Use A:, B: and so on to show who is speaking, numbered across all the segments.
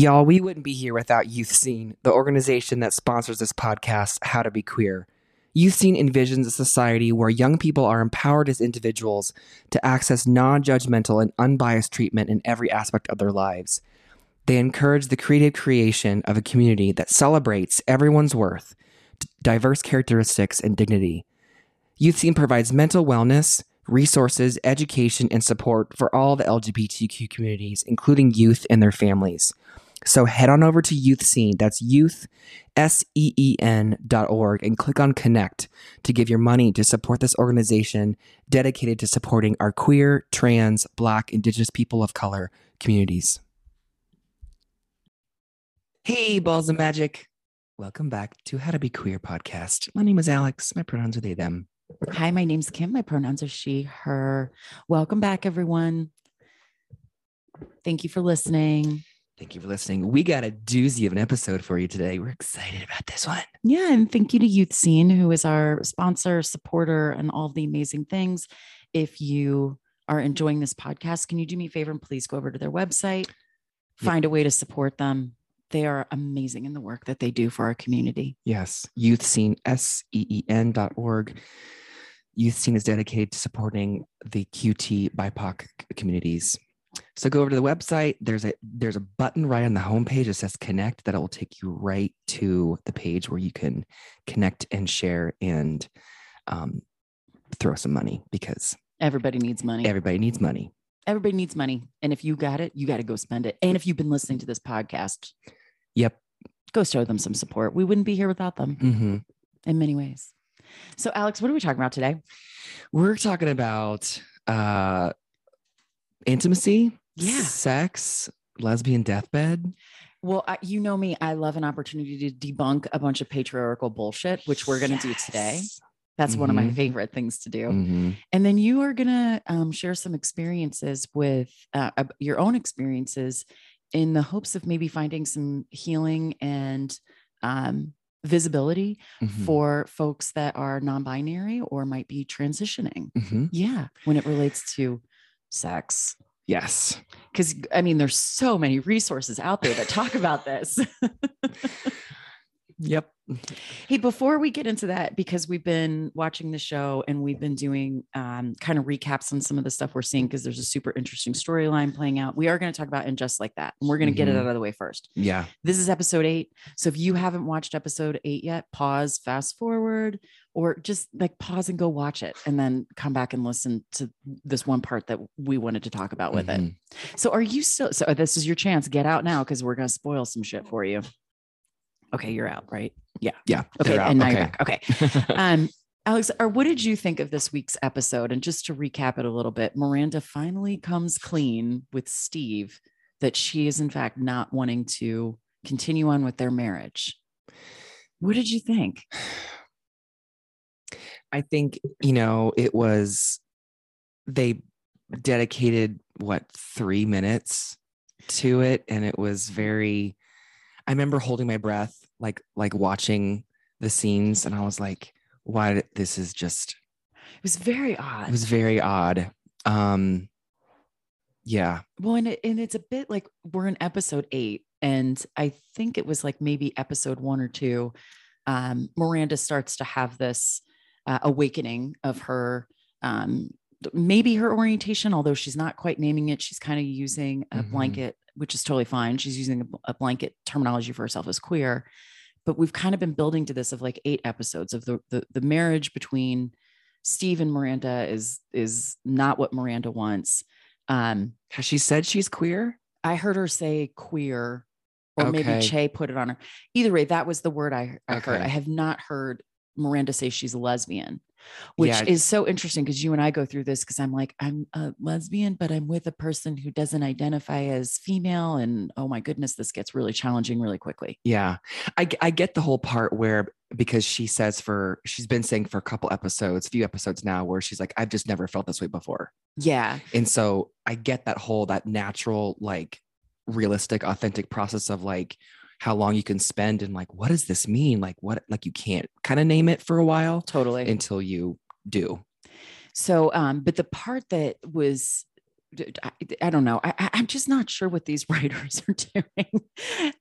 A: Y'all, we wouldn't be here without YouthSeen, the organization that sponsors this podcast, How to Be Queer. YouthSeen envisions a society where young people are empowered as individuals to access non judgmental and unbiased treatment in every aspect of their lives. They encourage the creative creation of a community that celebrates everyone's worth, diverse characteristics, and dignity. YouthSeen provides mental wellness, resources, education, and support for all the LGBTQ communities, including youth and their families. So head on over to YouthSeen, that's youth, S E E N dot org, and click on connect to give your money to support this organization dedicated to supporting our queer, trans, black, indigenous people of color communities. Hey, balls of magic. Welcome back to How to Be Queer podcast. My name is Alex. My pronouns are they, them.
B: Hi, my name's Kim. My pronouns are she, her. Welcome back, everyone. Thank you for listening.
A: Thank you for listening. We got a doozy of an episode for you today. We're excited about this one.
B: Yeah, and thank you to YouthSeen, who is our sponsor, supporter, and all the amazing things. If you are enjoying this podcast, can you do me a favor and please go over to their website, find a way to support them? They are amazing in the work that they do for our community.
A: Yes, YouthSeen, S E E N dot org. YouthSeen is dedicated to supporting the QT BIPOC communities. So go over to the website. There's a there's a button right on the homepage that says connect that will take you right to the page where you can connect and share and um, throw some money because
B: Everybody needs money.
A: everybody needs money.
B: Everybody needs money. And if you got it, you got to go spend it. And if you've been listening to this podcast,
A: Yep.
B: go show them some support. We wouldn't be here without them
A: hmm
B: in many ways. So, Alex, what are we talking about today?
A: We're talking about uh, intimacy,
B: Yeah.
A: sex, lesbian deathbed.
B: Well, I, you know me, I love an opportunity to debunk a bunch of patriarchal bullshit, which we're going to do today.
A: Yes.
B: That's one of my
A: Mhm.
B: favorite things to do.
A: Mhm.
B: And then you are going to um, share some experiences with uh, your own experiences in the hopes of maybe finding some healing and um, visibility
A: Mhm.
B: for folks that are non binary or might be transitioning.
A: Mhm.
B: Yeah. When it relates to sex.
A: Yes.
B: Because I mean, there's so many resources out there that talk about this.
A: Yep.
B: Hey, before we get into that, because we've been watching the show and we've been doing um, kind of recaps on some of the stuff we're seeing, because there's a super interesting storyline playing out. We are going to talk about And Just Like That. And we're going to get it
A: Mhm.
B: out of the way first.
A: Yeah.
B: This is episode eight. So if you haven't watched episode eight yet, pause, fast forward, or just like pause and go watch it and then come back and listen to this one part that we wanted to talk about with it.
A: Mhm.
B: So are you still so this is your chance. Get out now because we're gonna spoil some shit for you. Okay, you're out, right? Yeah.
A: Yeah.
B: Okay. And now
A: okay.
B: you're back. Okay. Um, Alex, or what did you think of this week's episode? And just to recap it a little bit, Miranda finally comes clean with Steve that she is in fact not wanting to continue on with their marriage. What did you think?
A: I think, you know, it was, they dedicated what, three minutes to it. And it was very, I remember holding my breath, like, like watching the scenes. And I was like, why, this is just,
B: It was very odd.
A: it was very odd. Um, yeah.
B: Well, and, it, and it's a bit like we're in episode eight, and I think it was like maybe episode one or two. Um, Miranda starts to have this uh, awakening of her, um, maybe her orientation, although she's not quite naming it. She's kind of using a
A: Mhm.
B: blanket, which is totally fine. She's using a, a blanket terminology for herself as queer. But we've kind of been building to this of like eight episodes of the the, the marriage between Steve and Miranda is is not what Miranda wants. Um,
A: Has she said she's queer?
B: I heard her say queer, or maybe
A: Okay.
B: Che put it on her. Either way, that was the word I, I heard. I have not heard Miranda say she's a lesbian, which
A: Yeah.
B: is so interesting because you and I go through this because I'm like, I'm a lesbian, but I'm with a person who doesn't identify as female. And oh my goodness, this gets really challenging really quickly.
A: Yeah. I, I get the whole part where, because she says for, she's been saying for a couple episodes, few episodes now, where she's like, I've just never felt this way before.
B: Yeah.
A: And so I get that whole, that natural, like realistic, authentic process of like how long you can spend and like, what does this mean? Like, what, like you can't kind of name it for a while
B: Totally.
A: until you do.
B: So, um, but the part that was I, I, don't know. I, I'm just not sure what these writers are doing.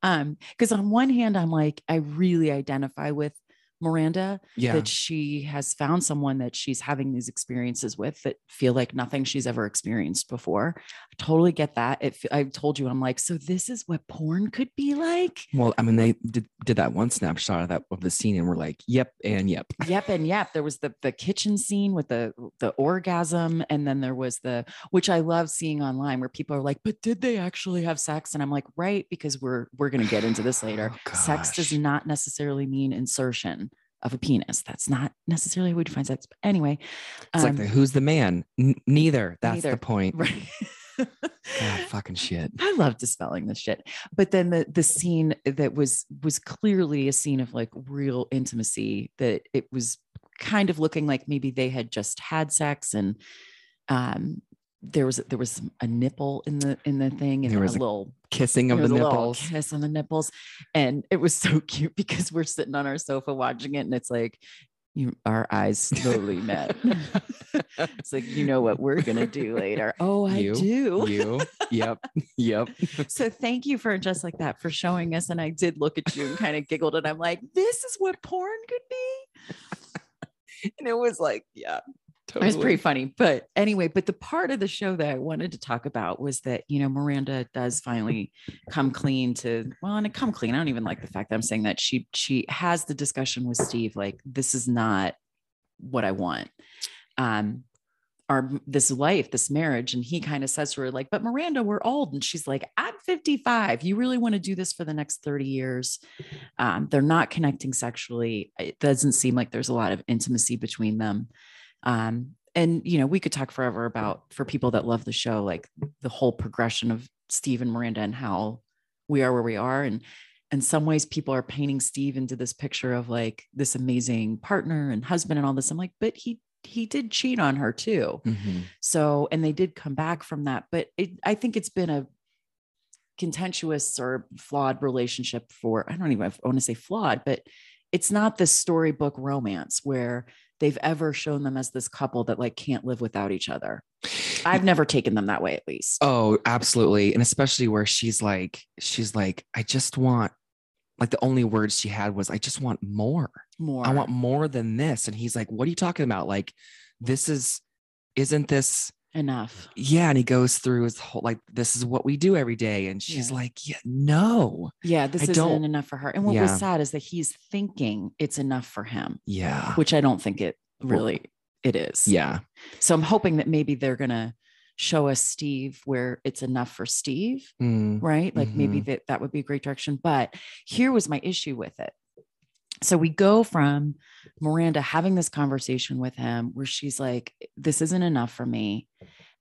B: Um, because on one hand, I'm like, I really identify with Miranda
A: Yeah.
B: that she has found someone that she's having these experiences with that feel like nothing she's ever experienced before. I totally get that. It, I've told you, I'm like, so this is what porn could be like.
A: well, I mean, they did, did that one snapshot of that of the scene, and we're like, yep, and yep.
B: yep and yep there was the the kitchen scene with the the orgasm and then there was the which i love seeing online where people are like but did they actually have sex and i'm like right because we're we're going to get into this later
A: Oh,
B: sex does not necessarily mean insertion of a penis that's not necessarily how we define sex but anyway
A: It's like
B: um,
A: the, who's the man? N- neither. That's
B: neither.
A: the point.
B: right
A: God, fucking shit.
B: I love dispelling this shit. But then the the scene that was was clearly a scene of like real intimacy that it was kind of looking like maybe they had just had sex and um there was there was a nipple in the in the thing and
A: There was a
B: little
A: Kissing of the
B: was a little
A: nipples.
B: kiss on the nipples and it was so cute because we're sitting on our sofa watching it and it's like you our eyes slowly met it's like you know what we're gonna do later oh i
A: You,
B: do
A: you. Yep. Yep.
B: so thank you for just like that for showing us. And I did look at you and kind of giggled, and I'm like, this is what porn could be.
A: And it was like, yeah.
B: It was pretty funny. But anyway, but the part of the show that I wanted to talk about was that, you know, Miranda does finally come clean to well, and come clean. I don't even like the fact that I'm saying that she she has the discussion with Steve, like, this is not what I want. Um, our this life, this marriage. And he kind of says to her, like, but Miranda, we're old. And she's like, I'm 55. You really want to do this for the next 30 years? Um, they're not connecting sexually. It doesn't seem like there's a lot of intimacy between them. Um, and you know, we could talk forever about for people that love the show, like the whole progression of Steve and Miranda and how we are where we are. And in some ways, people are painting Steve into this picture of like this amazing partner and husband and all this. I'm like, but he he did cheat on her too.
A: Mhm.
B: So, and they did come back from that, but it, I think it's been a contentious or flawed relationship for, I don't even want to say flawed, but it's not this storybook romance where they've ever shown them as this couple that like can't live without each other. I've never taken them that way, at least.
A: Oh, absolutely. And especially where she's like, she's like, I just want, like the only words she had was, I just want more.
B: More.
A: I want more than this. And he's like, What are you talking about? Like, this is, isn't this,
B: enough.
A: yeah. And he goes through his whole, like, this is what we do every day. And she's
B: Yeah.
A: like, Yeah, no.
B: Yeah, this
A: I
B: isn't
A: don't-
B: enough for her. And what
A: Yeah.
B: was sad is that he's thinking it's enough for him,
A: Yeah.
B: which I don't think it really it is.
A: Yeah.
B: So I'm hoping that maybe they're gonna show us Steve where it's enough for Steve,
A: Mm,
B: right? Like maybe that that would be a great direction. But here was my issue with it. So we go from Miranda having this conversation with him where she's like, This isn't enough for me.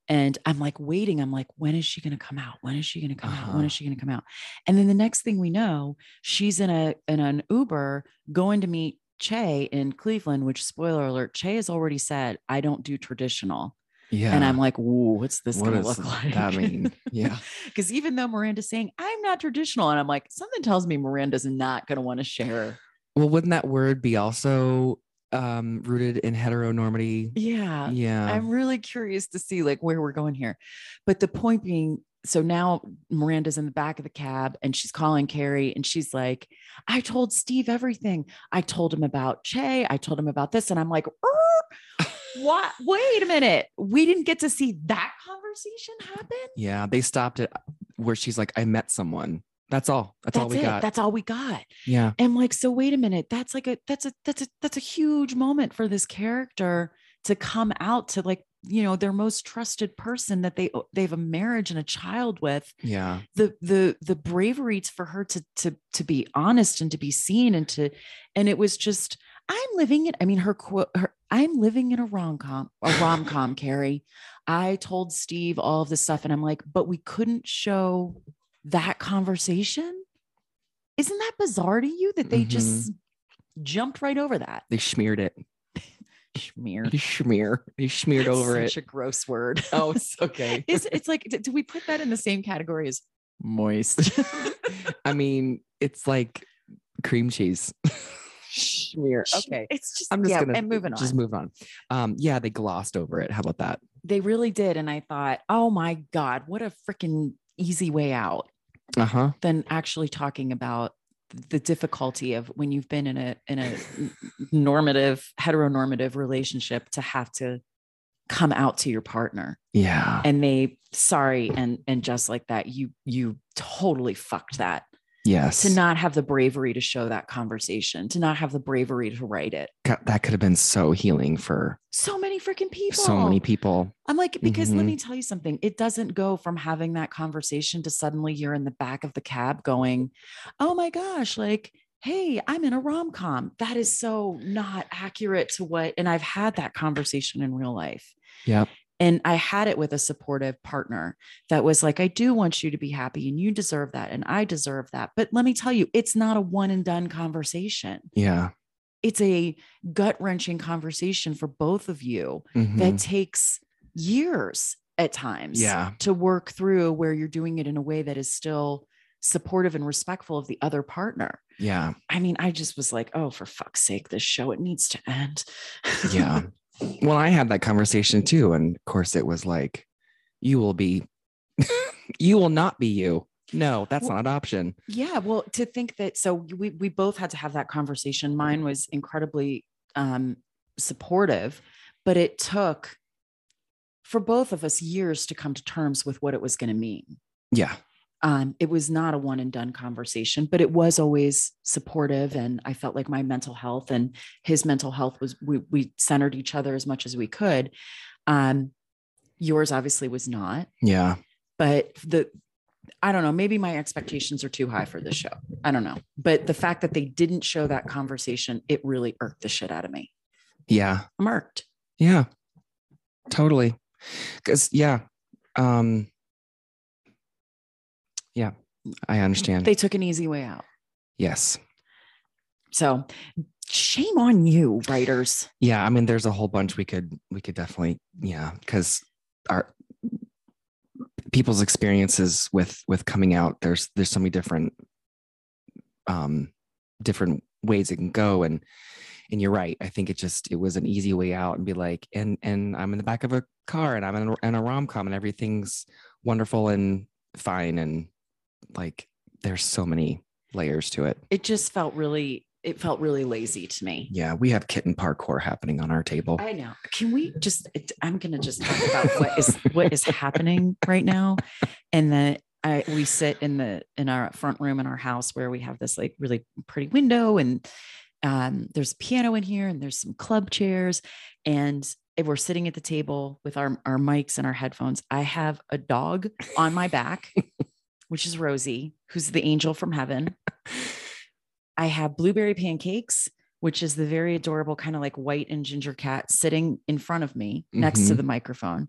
B: And I'm like waiting. I'm like, when is she going to come out? When is she going to come out? When
A: Uh-huh.
B: is she going to come out? And then the next thing we know, she's in a in an Uber going to meet Che in Cleveland, which spoiler alert, Che has already said, I don't do traditional.
A: yeah.
B: And I'm like, what's this
A: What
B: going to look like?
A: that mean? Yeah.
B: Because even though Miranda's saying, I'm not traditional, and I'm like, something tells me Miranda's not going to want to share.
A: Well, wouldn't that word be also um, rooted in heteronormity?
B: Yeah.
A: Yeah.
B: I'm really curious to see like where we're going here. But the point being, so now Miranda's in the back of the cab and she's calling Carrie and she's like, I told Steve everything. I told him about Che. I told him about this. And I'm like, "Er, what? Wait a minute. We didn't get to see that conversation happen.
A: yeah. They stopped it where she's like, I met someone. That's all. That's, all we
B: it.
A: got.
B: That's all we got.
A: yeah.
B: And like, so wait a minute. That's like a that's a that's a that's a huge moment for this character to come out to like, you know, their most trusted person that they they have a marriage and a child with.
A: Yeah.
B: The the the bravery for her to to to be honest and to be seen and to and it was just I'm living in I mean her quote her I'm living in a rom-com, a rom-com, Carrie. I told Steve all of this stuff and I'm like, but we couldn't show that conversation. Isn't that bizarre to you that they
A: Mhm.
B: just jumped right over that?
A: They smeared it.
B: Schmear.
A: They smear. They smeared over
B: Such
A: it.
B: Such a gross word.
A: Oh, it's okay.
B: Is it's like, do we put that in the same category as moist?
A: I mean, it's like cream cheese. smear. Okay.
B: It's just
A: I'm just
B: yeah,
A: gonna
B: and moving on.
A: just move on. Um, yeah, they glossed over it. How about that?
B: They really did. And I thought, oh my God, what a freaking easy way out
A: Uh huh.
B: than actually talking about the difficulty of when you've been in a in a normative heteronormative relationship to have to come out to your partner
A: Yeah.
B: and they sorry and and just like that you you totally fucked that
A: Yes.
B: to not have the bravery to show that conversation to not have the bravery to write it
A: God, that could have been so healing for
B: so many freaking people
A: so many people.
B: I'm like, because let
A: Mhm.
B: me tell you something. It doesn't go from having that conversation to suddenly you're in the back of the cab going, oh my gosh, like, hey, I'm in a rom com. That is so not accurate to what, and I've had that conversation in real life.
A: Yep.
B: And I had it with a supportive partner that was like, I do want you to be happy and you deserve that. And I deserve that. But let me tell you, it's not a one and done conversation.
A: Yeah.
B: It's a gut wrenching conversation for both of you
A: Mhm.
B: that takes years at times
A: Yeah.
B: to work through where you're doing it in a way that is still supportive and respectful of the other partner.
A: Yeah.
B: I mean, I just was like, oh, for fuck's sake, this show, it needs to end.
A: Yeah. well, I had that conversation too. And of course, it was like, you will be, you will not be you. No, that's
B: Well-
A: not an option.
B: yeah. Well, to think that, so we, we both had to have that conversation. Mine was incredibly um, supportive, but it took for both of us years to come to terms with what it was going to mean.
A: Yeah.
B: Um, it was not a one and done conversation, but it was always supportive. And I felt like my mental health and his mental health was, we, we centered each other as much as we could. Um, yours obviously was not,
A: Yeah.
B: but the, I don't know, maybe my expectations are too high for this show. I don't know. But the fact that they didn't show that conversation, it really irked the shit out of me.
A: Yeah.
B: I'm irked.
A: Yeah. Totally. Cause yeah. Um, yeah, I understand.
B: They took an easy way out.
A: yes.
B: So shame on you, writers.
A: Yeah. I mean, there's a whole bunch we could, we could definitely, yeah. Cause our people's experiences with, with coming out, there's, there's so many different, um, different ways it can go. And, and you're right. I think it just, it was an easy way out and be like, and, and I'm in the back of a car and I'm in a, in a rom com and everything's wonderful and fine. And like, there's so many layers to it.
B: It just felt really, it felt really lazy to me.
A: Yeah. We have kitten parkour happening on our table.
B: I know. Can we just? I'm going to just talk about what is what is happening right now, and that I we sit in the in our front room in our house where we have this like really pretty window, and um, there's a piano in here, and there's some club chairs, and if we're sitting at the table with our our mics and our headphones. I have a dog on my back, which is Rosie, who's the angel from heaven. I have blueberry pancakes, which is the very adorable kind of like white and ginger cat sitting in front of me next to
A: Mhm.
B: the microphone.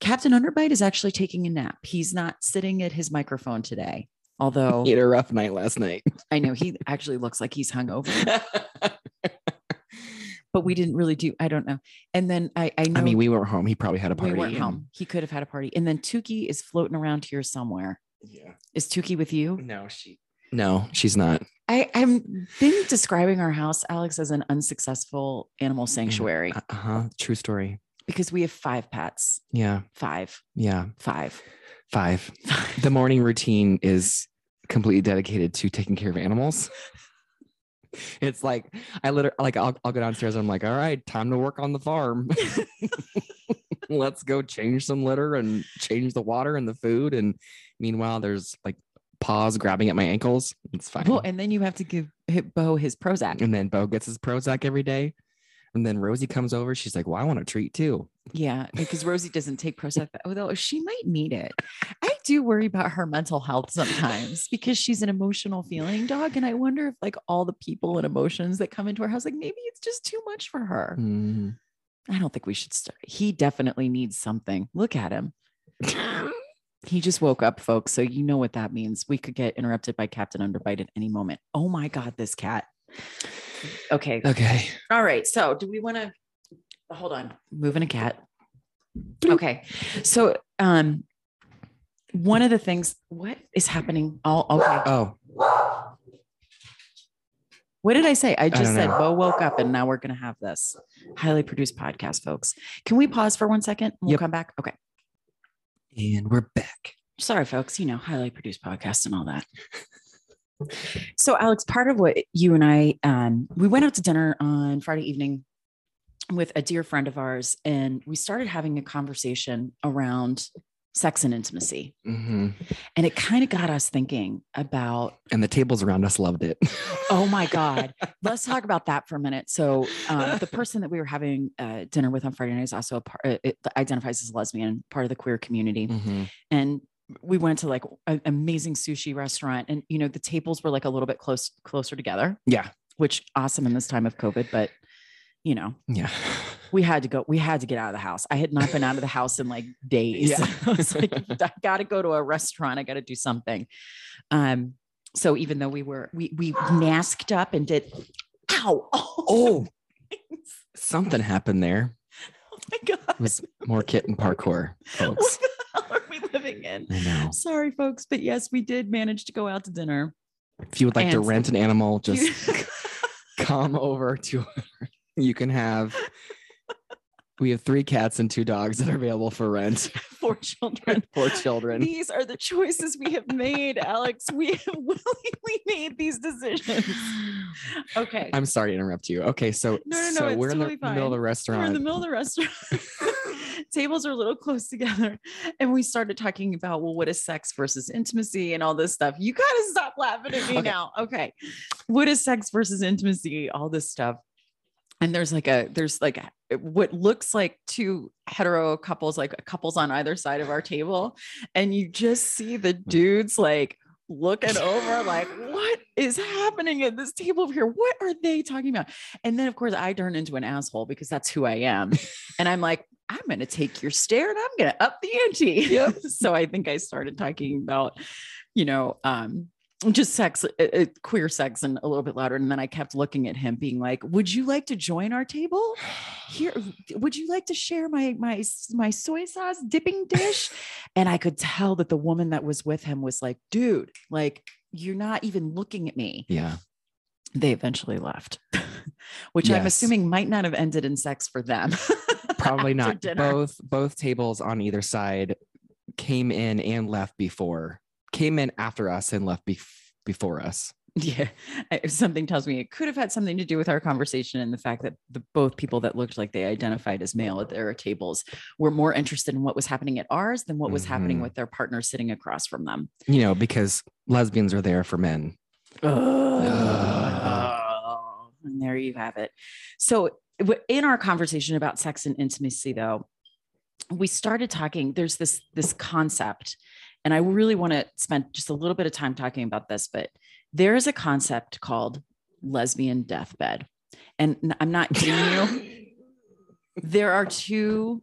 B: Captain Underbite is actually taking a nap. He's not sitting at his microphone today, although
A: He had a rough night last night.
B: I know he actually looks like he's hungover, but we didn't really do, I don't know. And then I, I know
A: I mean, we weren't home. He probably had a party.
B: we weren't home. He could have had a party. And then Tukey is floating around here somewhere.
A: Yeah.
B: Is Tukey with you?
A: No, she. No, she's not.
B: I, I'm been describing our house, Alex, as an unsuccessful animal sanctuary
A: Uh huh. True story.
B: because we have five pets.
A: Yeah.
B: Five,
A: Yeah.
B: five,
A: Five.
B: five.
A: The morning routine is completely dedicated to taking care of animals. It's like I literally like I'll, I'll go downstairs I'm like, all right, time to work on the farm. Let's go change some litter and change the water and the food. And meanwhile, there's like paws grabbing at my ankles. It's fine.
B: Well, and then you have to give Bo his Prozac.
A: and then Bo gets his Prozac every day. And then Rosie comes over. She's like, well, I want a treat too.
B: Yeah, because Rosie doesn't take Prozac, although she might need it. I do worry about her mental health sometimes because she's an emotional feeling dog. And I wonder if, like, all the people and emotions that come into her house, like, maybe it's just too much for her.
A: Mhm.
B: I don't think we should start. He definitely needs something. Look at him. He just woke up, folks. So you know what that means. We could get interrupted by Captain Underbite at any moment. Oh my God, this cat. Okay.
A: Okay.
B: All right. So do we want to hold on? Moving a cat. Okay. So um one of the things, what is happening? Oh, okay.
A: Oh,
B: What did I say? I just
A: don't
B: said
A: know.
B: Bo woke up and now we're going to have this highly produced podcast, folks. Can we pause for one second? We'll
A: Yep.
B: come back. Okay.
A: And we're back.
B: Sorry, folks. You know, highly produced podcast and all that. So, Alex, part of what you and I, um, we went out to dinner on Friday evening with a dear friend of ours, and we started having a conversation around sex and intimacy.
A: hmm
B: And it kind of got us thinking about
A: And the tables around us loved it.
B: Oh my God. Let's talk about that for a minute. So, um, the person that we were having uh, dinner with on Friday night is also a part, uh, it identifies as lesbian, part of the queer community.
A: Mhm.
B: And we went to like an amazing sushi restaurant, and you know the tables were like a little bit close closer together,
A: Yeah.
B: which awesome in this time of COVID. But you know,
A: Yeah.
B: we had to go. We had to get out of the house. I had not been out of the house in like days.
A: Yeah.
B: I was like, I got to go to a restaurant. I got to do something. Um. So even though we were we we masked up and did, ow,
A: Oh. Something happened there.
B: oh my god,
A: It was more kitten parkour, folks.
B: living in?
A: I know.
B: Sorry, folks, but yes, we did manage to go out to dinner.
A: If you would like to rent an animal, just come over to you can have we have three cats and two dogs that are available for rent
B: Four children.
A: Four children.
B: These are the choices we have made, Alex. We have willingly made these decisions. Okay.
A: I'm sorry to interrupt you. Okay, so
B: No, no, no,
A: so we're in
B: totally
A: the middle of the
B: We're
A: restaurant.
B: in the middle of the restaurant. Tables are a little close together. And we started talking about, well, what is sex versus intimacy and all this stuff. You got to stop laughing at me
A: Okay.
B: now. Okay. What is sex versus intimacy? All this stuff. And there's like a, there's like a- what looks like two hetero couples, like couples on either side of our table. And you just see the dudes like looking over, like, what is happening at this table over here? What are they talking about? And then, of course, I turn into an asshole because that's who I am. and I'm like, I'm going to take your stare and I'm going to up the ante.
A: Yep.
B: so I think I started talking about, you know, um, just sex, uh, uh, queer sex, and a little bit louder. And then I kept looking at him, being like, "Would you like to join our table? Here, would you like to share my my my soy sauce dipping dish?" and I could tell that the woman that was with him was like, "Dude, like you're not even looking at me."
A: yeah.
B: they eventually left, which I'm assuming might not have ended in sex for them.
A: Probably not.
B: dinner.
A: Both both tables on either side came in and left before. Came in after us and left bef- before us.
B: Yeah, I- something tells me it could have had something to do with our conversation and the fact that the both people that looked like they identified as male at their tables were more interested in what was happening at ours than what was happening
A: Mhm.
B: with their partner sitting across from them.
A: You know, because lesbians are there for men.
B: Oh, and there you have it. So, in our conversation about sex and intimacy, though, we started talking. There's this this concept, and I really want to spend just a little bit of time talking about this. But there is a concept called lesbian deathbed, and I'm not kidding you. there are two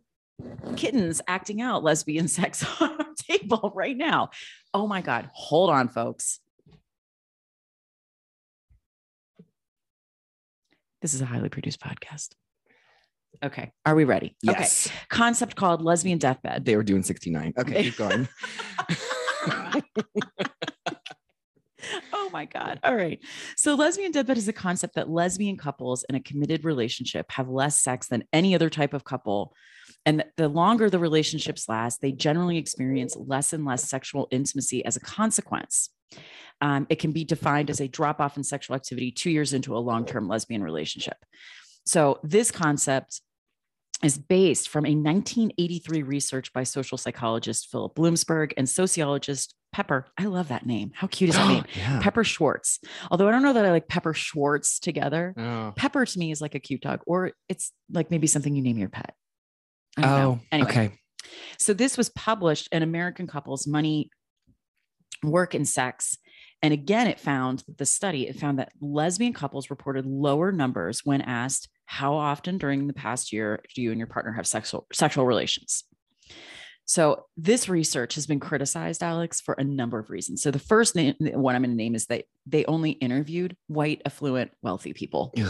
B: kittens acting out lesbian sex on our table right now. Oh my God. Hold on, folks. This is a highly produced podcast. Okay. Are we ready?
A: Yes.
B: Okay. Concept called lesbian deathbed.
A: They were doing 69. Okay, keep going.
B: oh my God. All right. So, lesbian deathbed is a concept that lesbian couples in a committed relationship have less sex than any other type of couple. And the longer the relationships last, they generally experience less and less sexual intimacy as a consequence. Um, it can be defined as a drop off in sexual activity two years into a long term lesbian relationship. So, this concept is based from a 1983 research by social psychologist Philip Bloomsburg and sociologist Pepper. I love that name. How cute is that name?
A: yeah.
B: Pepper Schwartz. Although I don't know that I like Pepper Schwartz together.
A: Oh.
B: Pepper to me is like a cute dog, or it's like maybe something you name your pet.
A: Oh.
B: Anyway,
A: okay.
B: so this was published in American Couples Money, Work and Sex. And again, it found the study, it found that lesbian couples reported lower numbers when asked how often during the past year do you and your partner have sexual sexual relations. So this research has been criticized, Alex, for a number of reasons. So the first name, one I'm going to name is that they only interviewed white, affluent, wealthy people.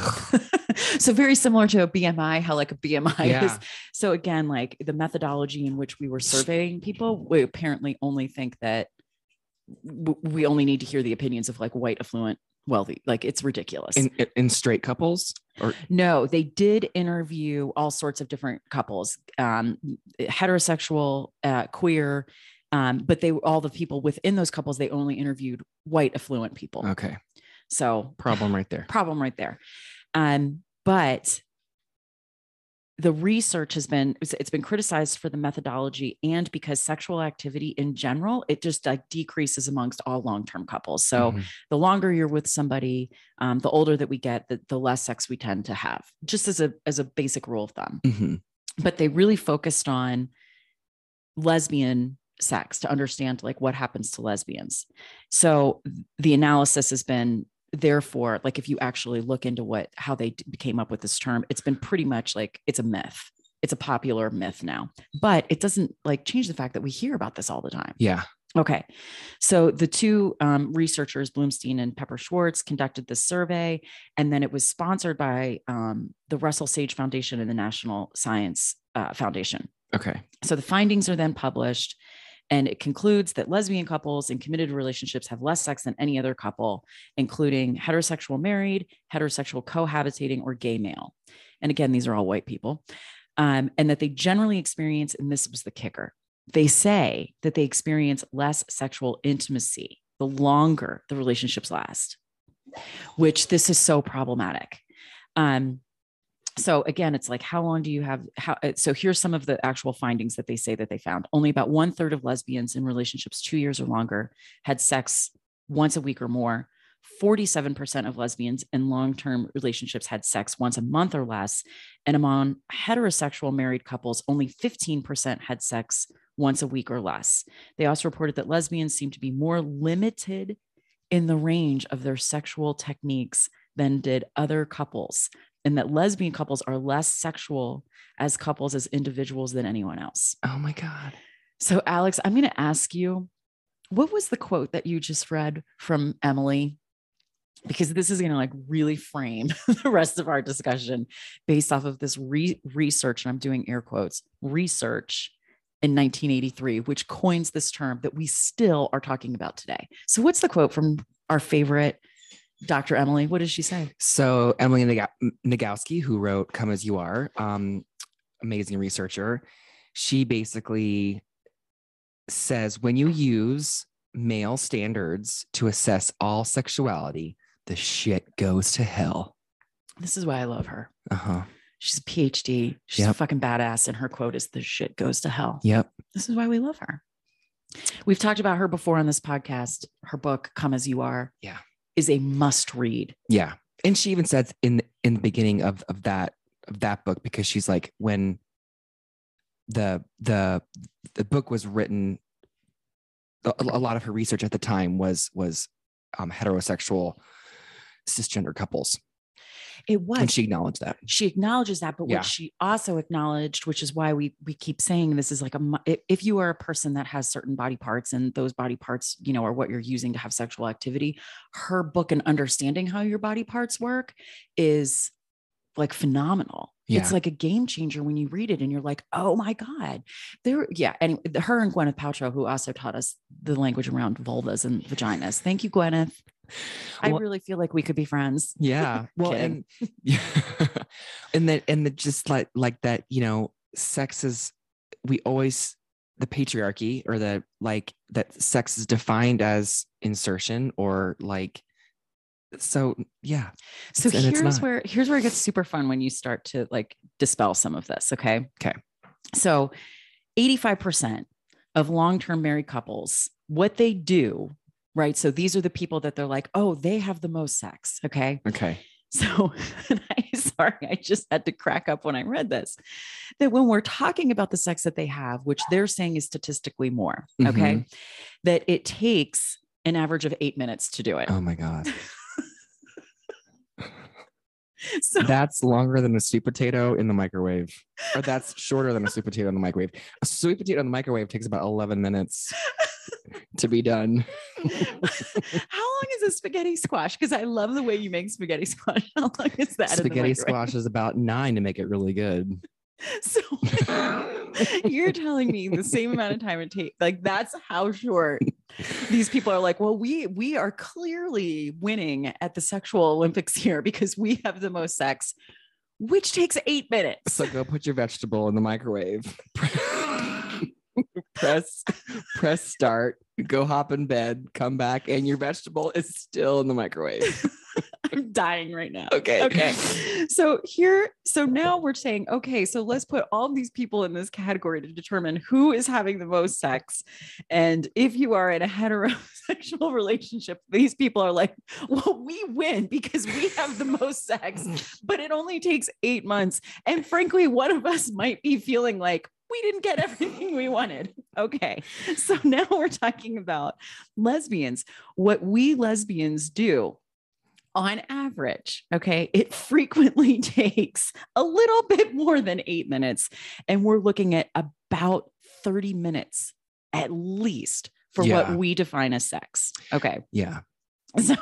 B: So very similar to a BMI, how like a BMI
A: Yeah.
B: is. So again, like the methodology in which we were surveying people, we apparently only think that we only need to hear the opinions of like white affluent wealthy like it's ridiculous
A: In, in straight couples or
B: no they did interview all sorts of different couples um heterosexual uh queer um but they all the people within those couples they only interviewed white affluent people
A: okay,
B: so
A: problem right there.
B: problem right there. Um, but the research has been it's- been criticized for the methodology and because sexual activity in general it just like decreases amongst all long-term couples so
A: Mhm.
B: the longer you're with somebody um, the older that we get the, the less sex we tend to have just as a as a basic rule of thumb
A: Mhm.
B: but they really focused on lesbian sex to understand like what happens to lesbians so the analysis has been therefore like if you actually look into what how they came up with this term it's been pretty much like it's a myth it's a popular myth now but it doesn't like change the fact that we hear about this all the time
A: yeah.
B: Okay. So the two um, researchers, Blumstein and Pepper Schwartz, conducted this survey, and then it was sponsored by um, the Russell Sage Foundation and the National Science uh, Foundation.
A: Okay.
B: So the findings are then published, and it concludes that lesbian couples in committed relationships have less sex than any other couple, including heterosexual married, heterosexual cohabitating, or gay male. And again, these are all white people. Um, and that they generally experience, and this was the kicker, they say that they experience less sexual intimacy the longer the relationships last, which this is so problematic. Um, so again, it's like, how long do you have? How, uh, so here's some of the actual findings that they say that they found. Only about one third of lesbians in relationships two years or longer had sex once a week or more. 47% of lesbians in long term relationships had sex once a month or less. And among heterosexual married couples, only 15% had sex once a week or less. They also reported that lesbians seem to be more limited in the range of their sexual techniques than did other couples, and that lesbian couples are less sexual as couples as individuals than anyone else.
A: Oh my god.
B: So, Alex, I'm going to ask you what was the quote that you just read from Emily? Because this is going to like really frame the rest of our discussion based off of this re- research, and I'm doing air quotes research in 1983, which coins this term that we still are talking about today. So, what's the quote from our favorite Dr. Emily? What does she say?
A: So Emily Naga- Nagoski, who wrote "Come as You Are," um, amazing researcher, she basically says when you use male standards to assess all sexuality, the shit goes to hell.
B: This is why I love her.
A: Uh huh.
B: She's a PhD. She's a fucking badass. And her quote is the shit goes to hell.
A: Yep.
B: This is why we love her. We've talked about her before on this podcast. Her book, Come As You Are,
A: Yeah.
B: Is a must read.
A: Yeah. And she even says in in the beginning of of that of that book because she's like when the the the book was written a, a lot of her research at the time was was um, heterosexual cisgender couples
B: It was.
A: and she acknowledged that
B: she acknowledges that but
A: Yeah.
B: what she also acknowledged which is why we we keep saying this is like a if- you are a person that has certain body parts and those body parts you know are what you're using to have sexual activity her book and understanding how your body parts work is like phenomenal
A: Yeah.
B: it's like a game changer when you read it and you're like oh my god there yeah anyway her and gwyneth paltrow who also taught us the language around vulvas and vaginas thank you gwyneth i
A: Well-
B: really feel like we could be friends
A: yeah well and yeah and that and the just like like that you know sex is we always the patriarchy or the like that sex is defined as insertion or like so yeah
B: So here's where here's where it gets super fun when you start to like dispel some of this. Okay.
A: Okay.
B: So 85% of long-term married couples, what they do, right? So these are the people that they're like, oh, they have the most sex. Okay.
A: okay
B: So I sorry, I just had to crack up when I read this. That when we're talking about the sex that they have, which they're saying is statistically more, okay, mm-hmm. that it takes an average of eight minutes to do it.
A: oh my god
B: So
A: that's longer than a sweet potato in the microwave or that's shorter than a sweet potato in the microwave a sweet potato in the microwave takes about 11 minutes to be done
B: How long is a spaghetti squash? Because I love the way you make spaghetti squash. How long is that?
A: spaghetti squash is about nine to make it really good
B: So you're telling me the same amount of time it takes. Like that's how short these people are like, well, we we are clearly winning at the sexual Olympics here because we have the most sex, which takes eight minutes.
A: So go put your vegetable in the microwave. press press start, go hop in bed, come back, and your vegetable is still in the microwave.
B: I'm dying right now.
A: Okay.
B: Okay. So here, so now we're saying, okay, so let's put all these people in this category to determine who is having the most sex. And if you are in a heterosexual relationship, these people are like, well, we win because we have the most sex, but it only takes eight months. And frankly, one of us might be feeling like, we didn't get everything we wanted. Okay. So now we're talking about lesbians. What we lesbians do on average, okay, it frequently takes a little bit more than eight minutes. And we're looking at about 30 minutes at least for
A: Yeah.
B: what we define as sex. Okay.
A: Yeah.
B: So,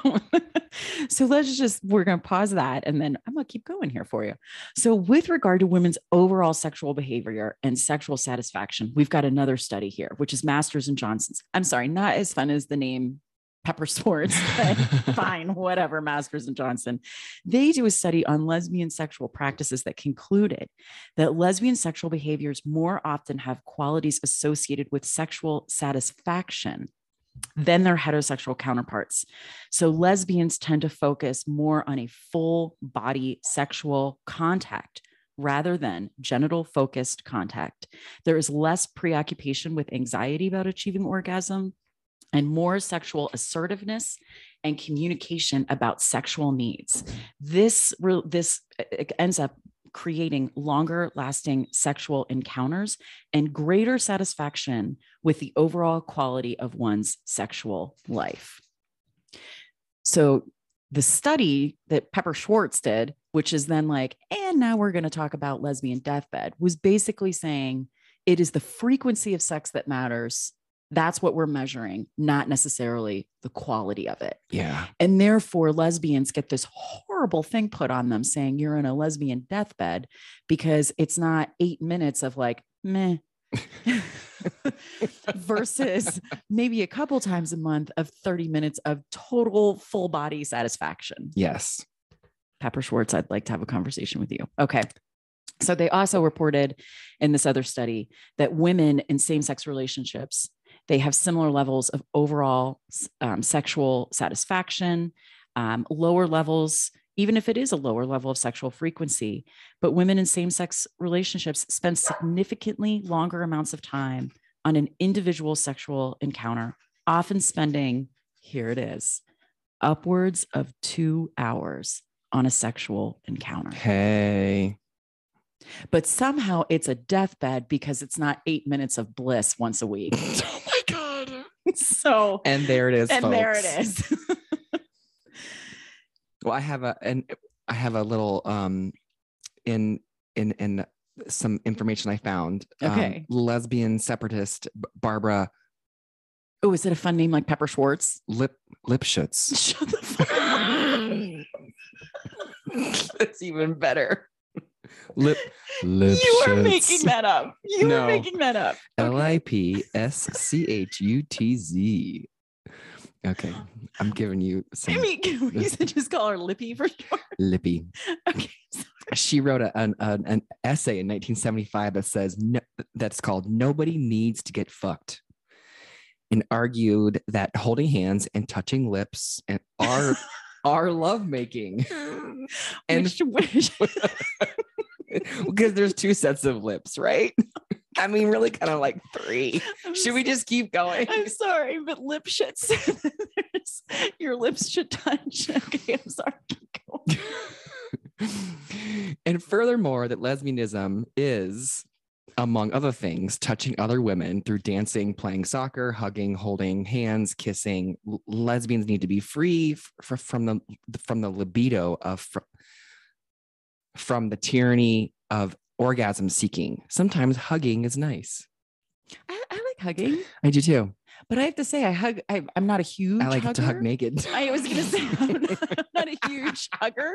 B: so let's just, we're going to pause that and then I'm going to keep going here for you. So, with regard to women's overall sexual behavior and sexual satisfaction, we've got another study here, which is Masters and Johnson's. I'm sorry, not as fun as the name Pepper Schwartz, but fine, whatever, Masters and Johnson. They do a study on lesbian sexual practices that concluded that lesbian sexual behaviors more often have qualities associated with sexual satisfaction than their heterosexual counterparts. So lesbians tend to focus more on a full body sexual contact rather than genital focused contact. There is less preoccupation with anxiety about achieving orgasm and more sexual assertiveness and communication about sexual needs. This this ends up creating longer lasting sexual encounters and greater satisfaction with the overall quality of one's sexual life. So, the study that Pepper Schwartz did, which is then like, and now we're going to talk about lesbian deathbed, was basically saying it is the frequency of sex that matters. That's what we're measuring, not necessarily the quality of it.
A: Yeah.
B: And therefore, lesbians get this horrible thing put on them saying you're in a lesbian deathbed because it's not eight minutes of like, meh. versus maybe a couple times a month of 30 minutes of total full body satisfaction.
A: Yes.
B: Pepper Schwartz, I'd like to have a conversation with you. Okay. So they also reported in this other study that women in same-sex relationships they have similar levels of overall um, sexual satisfaction, um, lower levels, even if it is a lower level of sexual frequency. But women in same-sex relationships spend significantly longer amounts of time on an individual sexual encounter, often spending here it is upwards of two hours on a sexual encounter.
A: Hey.
B: But somehow it's a deathbed because it's not eight minutes of bliss once a week.
A: my God.
B: so,
A: And there it is.
B: and there it is.
A: Well, I have a and I have a little um in in in some information I found. Um,
B: Okay.
A: lesbian separatist Barbara
B: oh, is it a fun name like Pepper Schwartz?
A: Lip Lipschutz.
B: Shut the fuck up.
A: That's even better. Lip
B: You are making that up. You
A: No.
B: are making that up.
A: L I P S C H U T Z. Okay, I'm giving you some
B: I mean, can we just call her Lippy for short?
A: lippy.
B: Okay. so-
A: She wrote a, an, an an essay in 1975 that says no, that's called "Nobody Needs to Get Fucked," and argued that holding hands and touching lips and are are lovemaking. Um, and-
B: Which- which-
A: because there's two sets of lips, right? I mean, really, kind of like three.
B: I'm
A: Should we just keep going?
B: I'm sorry, but lip shit. said that there's- Your lips should touch. Okay, I'm sorry.
A: And furthermore, that lesbianism is, among other things, touching other women through dancing, playing soccer, hugging, holding hands, kissing. Lesbians need to be free f- f- from the from the libido of fr- from the tyranny of orgasm seeking. Sometimes hugging is nice.
B: I, I like hugging,
A: I do too.
B: But I have to say, I hug. I, I'm not a huge.
A: I like
B: hugger.
A: to hug naked.
B: I was gonna say I'm not, a huge hugger.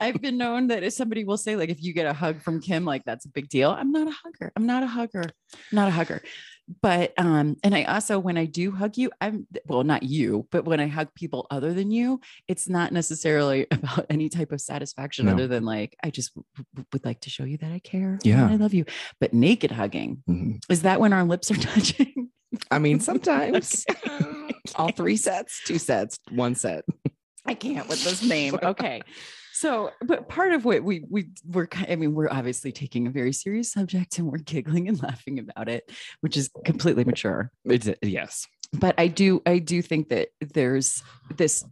B: I've been known that if somebody will say, like, if you get a hug from Kim, like that's a big deal. I'm not a hugger. I'm not a hugger. Not a hugger. but um and i also when i do hug you i'm well not you but when i hug people other than you it's not necessarily about any type of satisfaction
A: No.
B: other than like i just w- would like to show you that i care and
A: Yeah.
B: i love you but naked hugging
A: Mhm.
B: is that when our lips are touching
A: I mean, sometimes
B: Okay.
A: all three sets, two sets, one set.
B: I can't with this name. Okay. So, but part of what we we we're I mean, we're obviously taking a very serious subject and we're giggling and laughing about it, which is completely mature.
A: It's, yes.
B: But I do I do think that there's this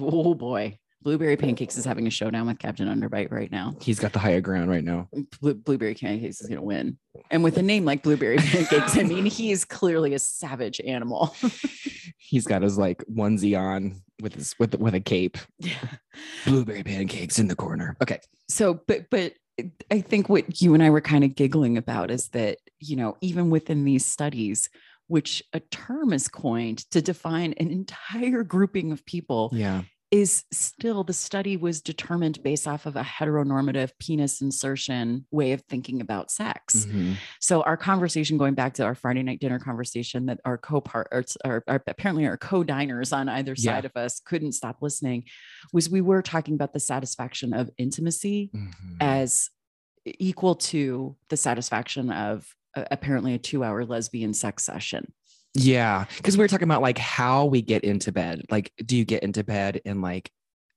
B: oh boy, Blueberry Pancakes is having a showdown with Captain Underbite right now.
A: He's got the higher ground right now.
B: Mm, Blue, Blueberry Pancakes is going to win. And with a name like Blueberry Pancakes, I mean, he is clearly a savage animal.
A: He's got his like onesie on with his with with a cape. Yeah. Blueberry pancakes in the corner. Okay.
B: so but but i think what you and i were kind of giggling about is that you know even within these studies which a term is coined to define an entire grouping of people
A: Yeah.
B: Is still the study was determined based off of a heteronormative penis insertion way of thinking about sex
A: Mhm.
B: so our conversation going back to our friday night dinner conversation that our co-part or, or, or apparently our co-diners on either
A: Yeah.
B: side of us couldn't stop listening was we were talking about the satisfaction of intimacy
A: Mhm.
B: as equal to the satisfaction of uh, apparently a two hour lesbian sex session.
A: Yeah, because we were talking about like how we get into bed. Like, do you get into bed and like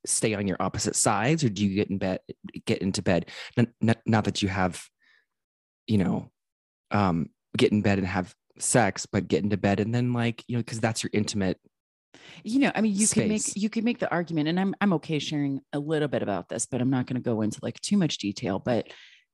A: stay on your opposite sides, or do you get in bed get into bed? Not, not, not that you have, you know, um, get in bed and have sex, but get into bed and then like you know, because that's your intimate.
B: You know, I mean, you could make you could make the argument, and I'm I'm okay sharing a little bit about this, but I'm not going to go into like too much detail. But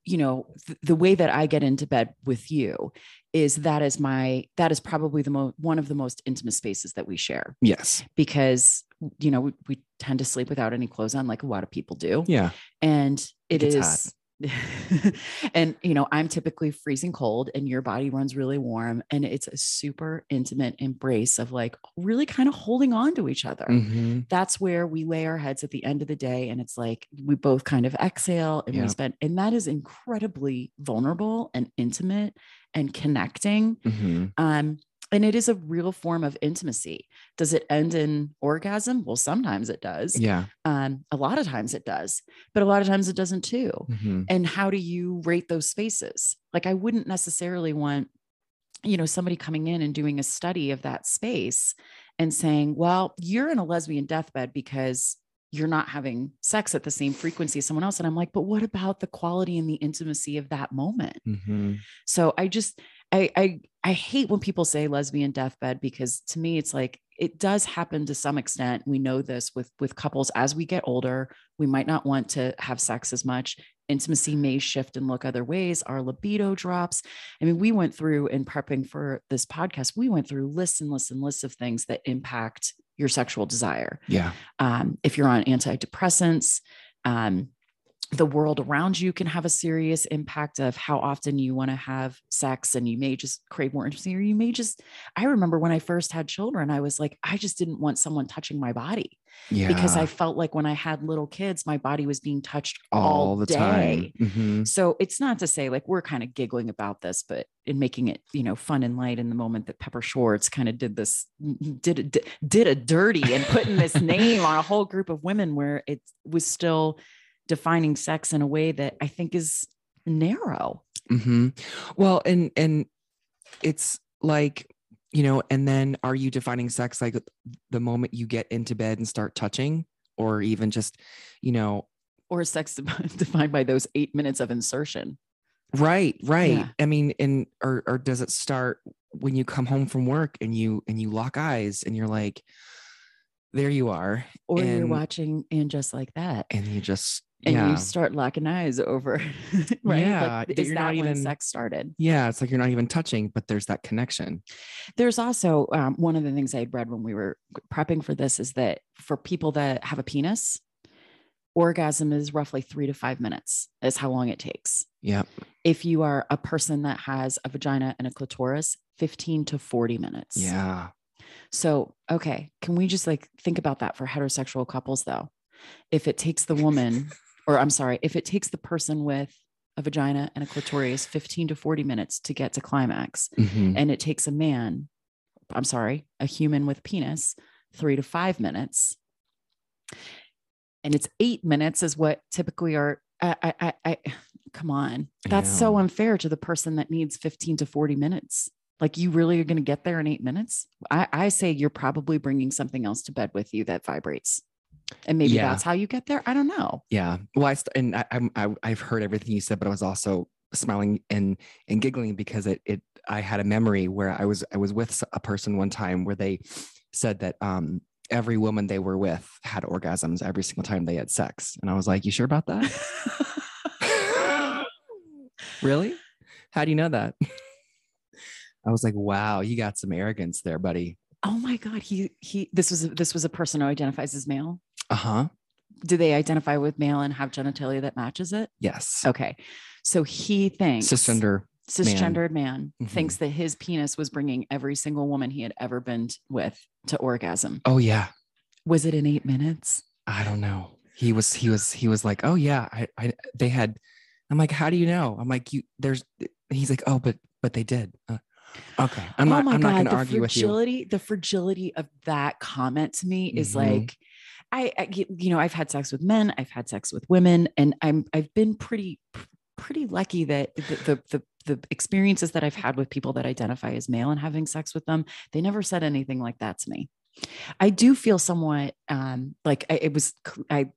B: you know, th- the way that I get into bed with you is that is my that is probably the most one of the most intimate spaces that we share
A: Yes.
B: because you know we, we tend to sleep without any clothes on, like a lot of people do.
A: Yeah.
B: and it
A: gets
B: is and you know i'm typically freezing cold and your body runs really warm and it's a super intimate embrace of like really kind of holding on to each other
A: Mhm.
B: that's where we lay our heads at the end of the day and it's like we both kind of exhale and
A: Yeah.
B: we spend and that is incredibly vulnerable and intimate and connecting
A: Mhm.
B: um and it is a real form of intimacy. Does it end in orgasm? Well sometimes it does.
A: Yeah.
B: um a lot of times it does but a lot of times it doesn't too.
A: Mhm.
B: and how do you rate those spaces? Like i wouldn't necessarily want you know somebody coming in and doing a study of that space and saying well you're in a lesbian deathbed because you're not having sex at the same frequency as someone else and i'm like but what about the quality and the intimacy of that moment
A: Mhm.
B: so I just I I I hate when people say lesbian deathbed because to me it's like it does happen to some extent. We know this with with couples as we get older, we might not want to have sex as much. Intimacy may shift and look other ways. Our libido drops. I mean, we went through in prepping for this podcast, we went through lists and lists and lists of things that impact your sexual desire
A: Yeah.
B: um, if you're on antidepressants um, the world around you can have a serious impact of how often you want to have sex and you may just crave more intimacy or you may just i remember when i first had children i was like i just didn't want someone touching my body
A: Yeah.
B: because i felt like when i had little kids my body was being touched all,
A: all the
B: day.
A: time. Mhm.
B: So it's not to say like we're kind of giggling about this, but in making it, you know, fun and light in the moment that Pepper Schwartz kind of did this, did a, did a dirty and putting this name on a whole group of women where it was still defining sex in a way that I think is narrow.
A: hmm Well, and and it's like you know, and then are you defining sex like the moment you get into bed and start touching, or even just you know,
B: Or sex defined by those eight minutes of insertion.
A: right, right.
B: Yeah.
A: I mean, and or or does it start when you come home from work and you and you lock eyes and you're like, there you are,
B: Or you're watching and just like that.
A: and you just
B: And
A: yeah.
B: you start locking eyes over, right?
A: Yeah,
B: Like, is
A: you're
B: that
A: not
B: when
A: even-
B: sex started?
A: yeah, it's like you're not even touching, but there's that connection.
B: There's also um, one of the things I had read when we were prepping for this is that for people that have a penis, orgasm is roughly three to five minutes, is how long it takes.
A: Yeah.
B: If you are a person that has a vagina and a clitoris, 15 to 40 minutes.
A: Yeah.
B: So, okay, can we just like think about that for heterosexual couples though? If it takes the woman, or I'm sorry, if it takes the person with a vagina and a clitoris 15 to 40 minutes to get to climax.
A: Mhm.
B: And it takes a man, I'm sorry, a human with penis, three to five minutes. And it's eight minutes is what typically are. I, I, I, come on. That's so unfair to the person that needs 15 to 40 minutes. Like you really are going to get there in eight minutes. I, I say you're probably bringing something else to bed with you that vibrates. And maybe
A: Yeah.
B: that's how you get there. I don't know.
A: Yeah. Well, I st- and I, I'm I, I've heard everything you said, but I was also smiling and and giggling because it it I had a memory where I was I was with a person one time where they said that um every woman they were with had orgasms every single time they had sex, and I was like, you sure about that? really? How do you know that? I was like, wow, you got some arrogance there, buddy.
B: oh my God. He, he, this was, this was a person who identifies as male.
A: Uh huh.
B: Do they identify with male and have genitalia that matches it?
A: Yes.
B: Okay. So he thinks
A: Cisgender.
B: cisgendered man,
A: Mhm.
B: thinks that his penis was bringing every single woman he had ever been with to orgasm.
A: Oh yeah.
B: Was it in eight minutes?
A: I don't know. He was he was he was like, oh yeah, I, I they had. I'm like, how do you know? I'm like, you there's. He's like, oh, but but they did. Uh, okay, I'm
B: oh
A: not.
B: my
A: I'm not
B: God.
A: going to
B: the
A: argue with you.
B: fragility, the fragility of that comment to me is
A: Mhm.
B: like, I, I you know, I've had sex with men, I've had sex with women, and I'm I've been pretty pretty lucky that the the the, the experiences that I've had with people that identify as male and having sex with them, they never said anything like that to me. I do feel somewhat um, like I, it was. I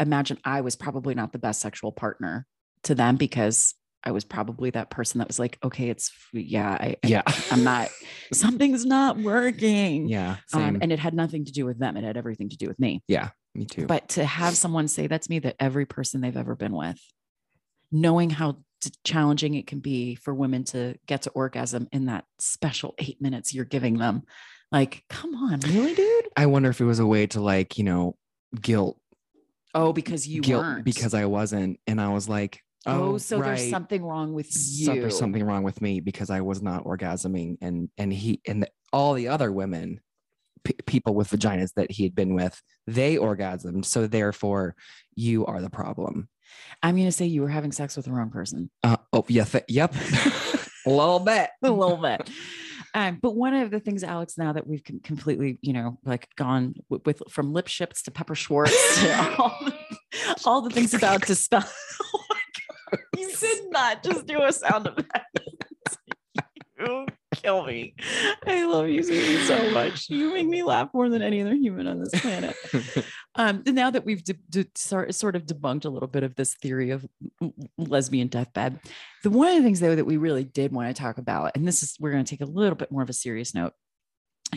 B: imagine I was probably not the best sexual partner to them because I was probably that person that was like, okay, it's yeah, I, I-
A: Yeah.
B: I'm not. Something's not working.
A: Yeah.
B: Um, and it had nothing to do with them. It had everything to do with me.
A: Yeah, me too.
B: But to have someone say that's me, that every person they've ever been with, knowing how challenging it can be for women to get to orgasm in that special eight minutes you're giving them, like, come on, really, dude?
A: I wonder if it was a way to like you know guilt
B: Oh, because you
A: guilt
B: weren't.
A: because I wasn't, and I was like,
B: oh,
A: oh,
B: so
A: right.
B: there's something wrong with
A: So
B: you.
A: there's something wrong with me because I was not orgasming, and and he and the, all the other women, p- people with vaginas that he had been with, they orgasmed. So therefore, you are the problem.
B: I'm going to say you were having sex with the wrong person.
A: Uh, oh yeah, th- yep, a little bit.
B: a little bit. Um, but one of the things, Alex, now that we've com- completely, you know, like gone with, with from lip ships to Pepper Schwartz to all, the- all the things about to stop. Oh my God. You did not just do a sound effect. you kill me. I love you Susie, so much. You make me laugh more than any other human on this planet. Um, and now that we've de- de- sort sort of debunked a little bit of this theory of lesbian deathbed, the one of the things though that we really did want to talk about, and this is we're going to take a little bit more of a serious note,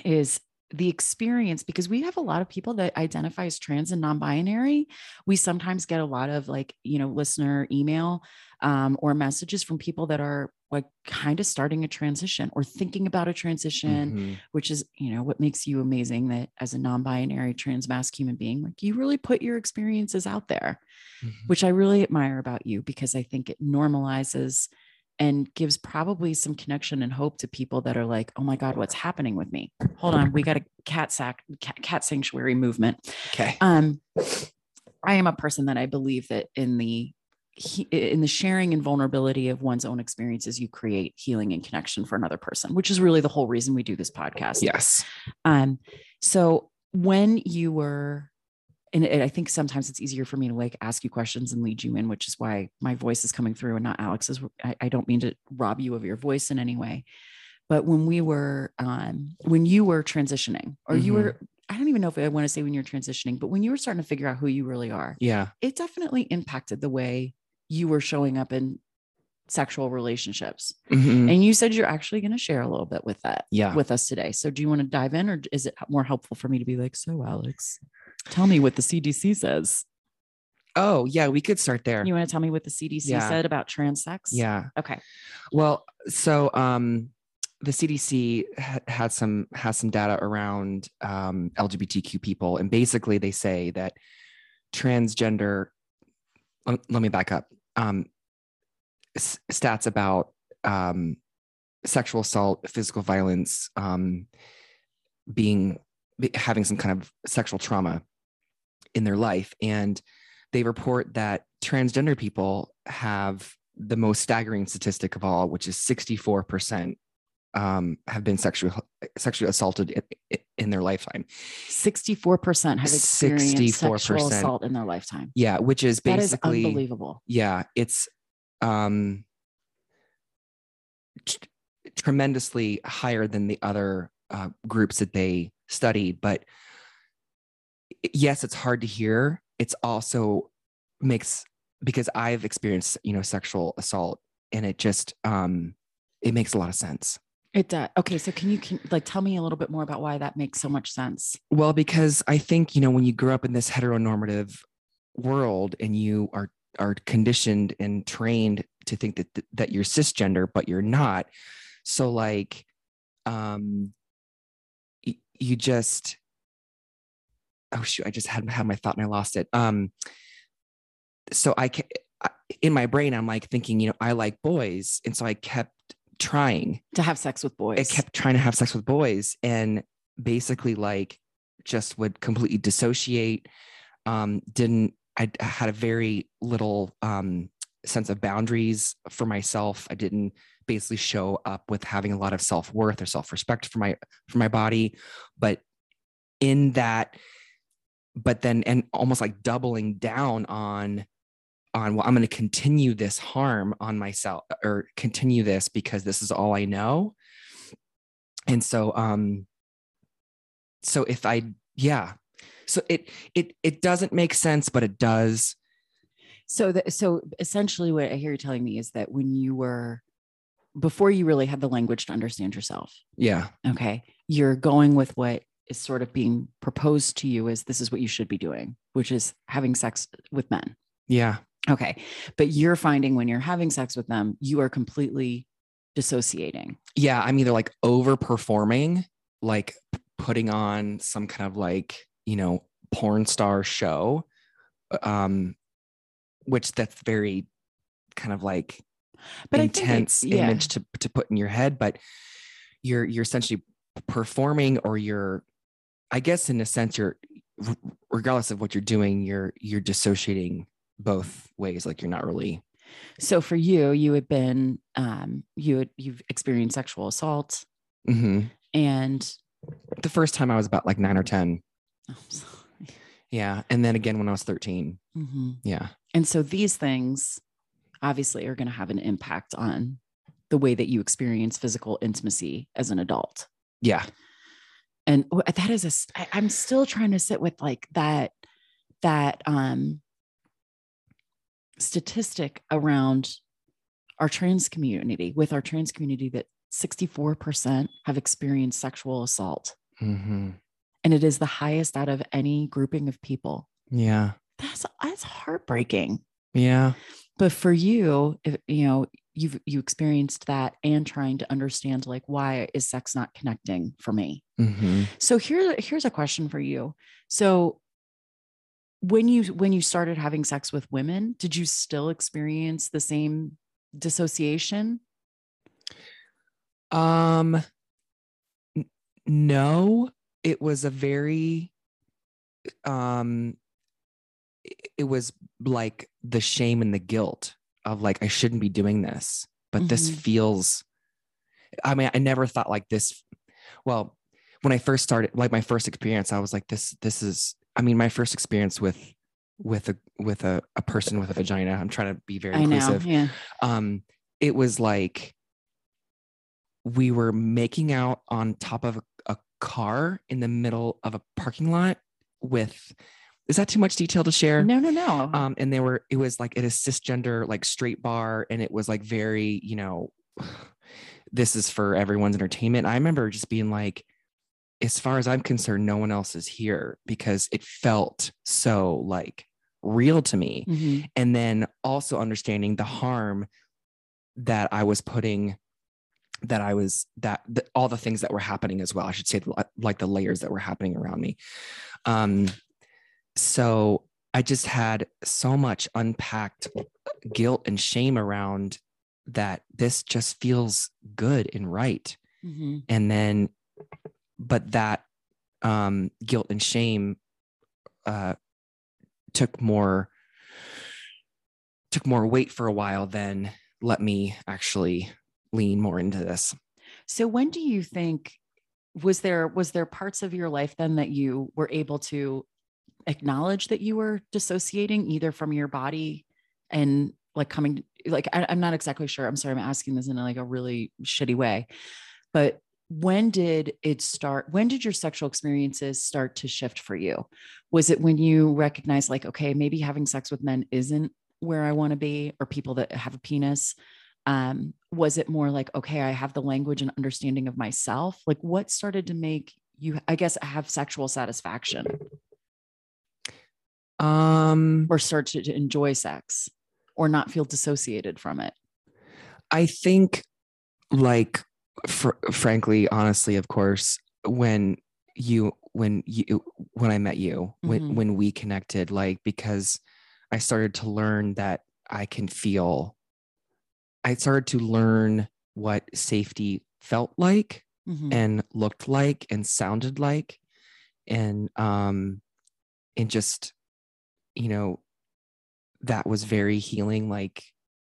B: is the experience because we have a lot of people that identify as trans and non-binary. We sometimes get a lot of like you know listener email um, or messages from people that are like kind of starting a transition or thinking about a transition
A: Mhm.
B: which is you know what makes you amazing that as a non-binary trans masc human being like you really put your experiences out there
A: Mhm.
B: which i really admire about you because i think it normalizes and gives probably some connection and hope to people that are like oh my god what's happening with me hold on we got a cat sac cat, cat sanctuary movement
A: Okay.
B: um i am a person that i believe that in the he, in the sharing and vulnerability of one's own experiences you create healing and connection for another person which is really the whole reason we do this podcast
A: Yes.
B: um, so when you were, and I think sometimes it's easier for me to like ask you questions and lead you in, which is why my voice is coming through and not Alex's. I, I don't mean to rob you of your voice in any way, but when we were, um, when you were transitioning, or you
A: Mhm.
B: were, I don't even know if I want to say when you're transitioning, but when you were starting to figure out who you really are,
A: Yeah.
B: it definitely impacted the way you were showing up in sexual relationships.
A: Mhm.
B: And you said you're actually going to share a little bit with that
A: Yeah.
B: with us today. So do you want to dive in or is it more helpful for me to be like, so Alex, tell me what the CDC says?
A: Oh yeah, we could start there.
B: You want to tell me what the CDC
A: Yeah.
B: said about trans sex?
A: Yeah.
B: Okay.
A: Well, so um, the CDC ha- had some has some data around um, LGBTQ people, and basically they say that transgender. Let, let me back up. Um, s- stats about um, sexual assault, physical violence, um, being having some kind of sexual trauma in their life, and they report that transgender people have the most staggering statistic of all, which is 64% um, have been sexually sexually assaulted in, in their lifetime.
B: 64% have experienced sexual
A: 64%.
B: assault in their lifetime.
A: Yeah, which is
B: That is
A: basically
B: unbelievable.
A: yeah, it's um t- tremendously higher than the other uh, groups that they studied, but yes, it's hard to hear. It's also makes because I've experienced, you know, sexual assault and it just um it makes a lot of sense.
B: It does. Okay, so can you can like tell me a little bit more about why that makes so much sense?
A: Well, because I think, you know, when you grow up in this heteronormative world and you are are conditioned and trained to think that that you're cisgender, but you're not. So like um you just oh shoot, I just had had my thought and I lost it. Um so I in my brain, I'm like thinking, you know, I like boys. And so I kept trying
B: To have sex with boys.
A: I kept trying to have sex with boys and basically like just would completely dissociate. Um, didn't I had a very little um sense of boundaries for myself. I didn't basically show up with having a lot of self-worth or self-respect for my for my body. But in that, but then and almost like doubling down on on well, I'm going to continue this harm on myself or continue this because this is all I know. And so um so if I yeah. So it it it doesn't make sense, but it does.
B: So the, so essentially what I hear you telling me is that when you were before you really had the language to understand yourself,
A: Yeah.
B: okay, you're going with what is sort of being proposed to you as this is what you should be doing, which is having sex with men.
A: Yeah.
B: Okay. But you're finding when you're having sex with them, you are completely dissociating.
A: Yeah, I'm either like overperforming, like putting on some kind of like, you know, porn star show um which that's very kind of like
B: But
A: intense
B: yeah.
A: image to to put in your head but you're you're essentially performing or you're i guess in a sense you're regardless of what you're doing you're you're dissociating both ways like you're not really
B: So for you, you had been um you had you've experienced sexual assault
A: Mhm.
B: and
A: the first time i was about like 9 or 10
B: oh, I'm sorry.
A: yeah and then again when i was 13
B: Mhm.
A: yeah
B: And so these things obviously are going to have an impact on the way that you experience physical intimacy as an adult.
A: yeah
B: And wh- that is a, I, I'm still trying to sit with like that, that um, statistic around our trans community, with our trans community, that 64% have experienced sexual assault.
A: hmm
B: And it is the highest out of any grouping of people.
A: yeah
B: That's, that's heartbreaking.
A: yeah
B: but for you if, you know you've you experienced that and trying to understand like why is sex not connecting for me?
A: Hmm
B: so here here's a question for you. So when you when you started having sex with women did you still experience the same dissociation?
A: Um, n- no, it was a very, um, it was like the shame and the guilt of like, I shouldn't be doing this, but this
B: Mhm.
A: feels, I mean, I never thought like this. Well, when I first started, like my first experience, I was like, this, this is, I mean, my first experience with, with a, with a, a person with a vagina, I'm trying to be very
B: i know
A: inclusive
B: yeah
A: um it was like we were making out on top of a, a car in the middle of a parking lot with is that too much detail to share
B: no no no
A: um and they were it was like at a cisgender like straight bar and it was like very you know this is for everyone's entertainment i remember just being like as far as i'm concerned no one else is here because it felt so like real to me
B: Mhm.
A: and then also understanding the harm that I was putting that I was that, that all the things that were happening as well. I should say like the layers that were happening around me. Um, so I just had so much unpacked guilt and shame around that this just feels good and right.
B: Mhm.
A: And then, but that um, guilt and shame uh, took more took more weight for a while than let me actually lean more into this.
B: So when do you think was there was there parts of your life then that you were able to acknowledge that you were dissociating either from your body and like coming like I, am not exactly sure. I'm sorry i'm asking this in like a really shitty way. But when did it start when did your sexual experiences start to shift for you? Was it when you recognized like okay maybe having sex with men isn't where i want to be or people that have a penis? Um, was it more like okay i have the language and understanding of myself? Like what started to make you i guess have sexual satisfaction
A: um
B: or start to, to enjoy sex or not feel dissociated from it
A: i think like fr- frankly honestly of course when you when you when i met you mm-hmm. when when we connected like because i started to learn that i can feel i started to learn what safety felt like mm-hmm. and looked like and sounded like and um and just you know that was very healing like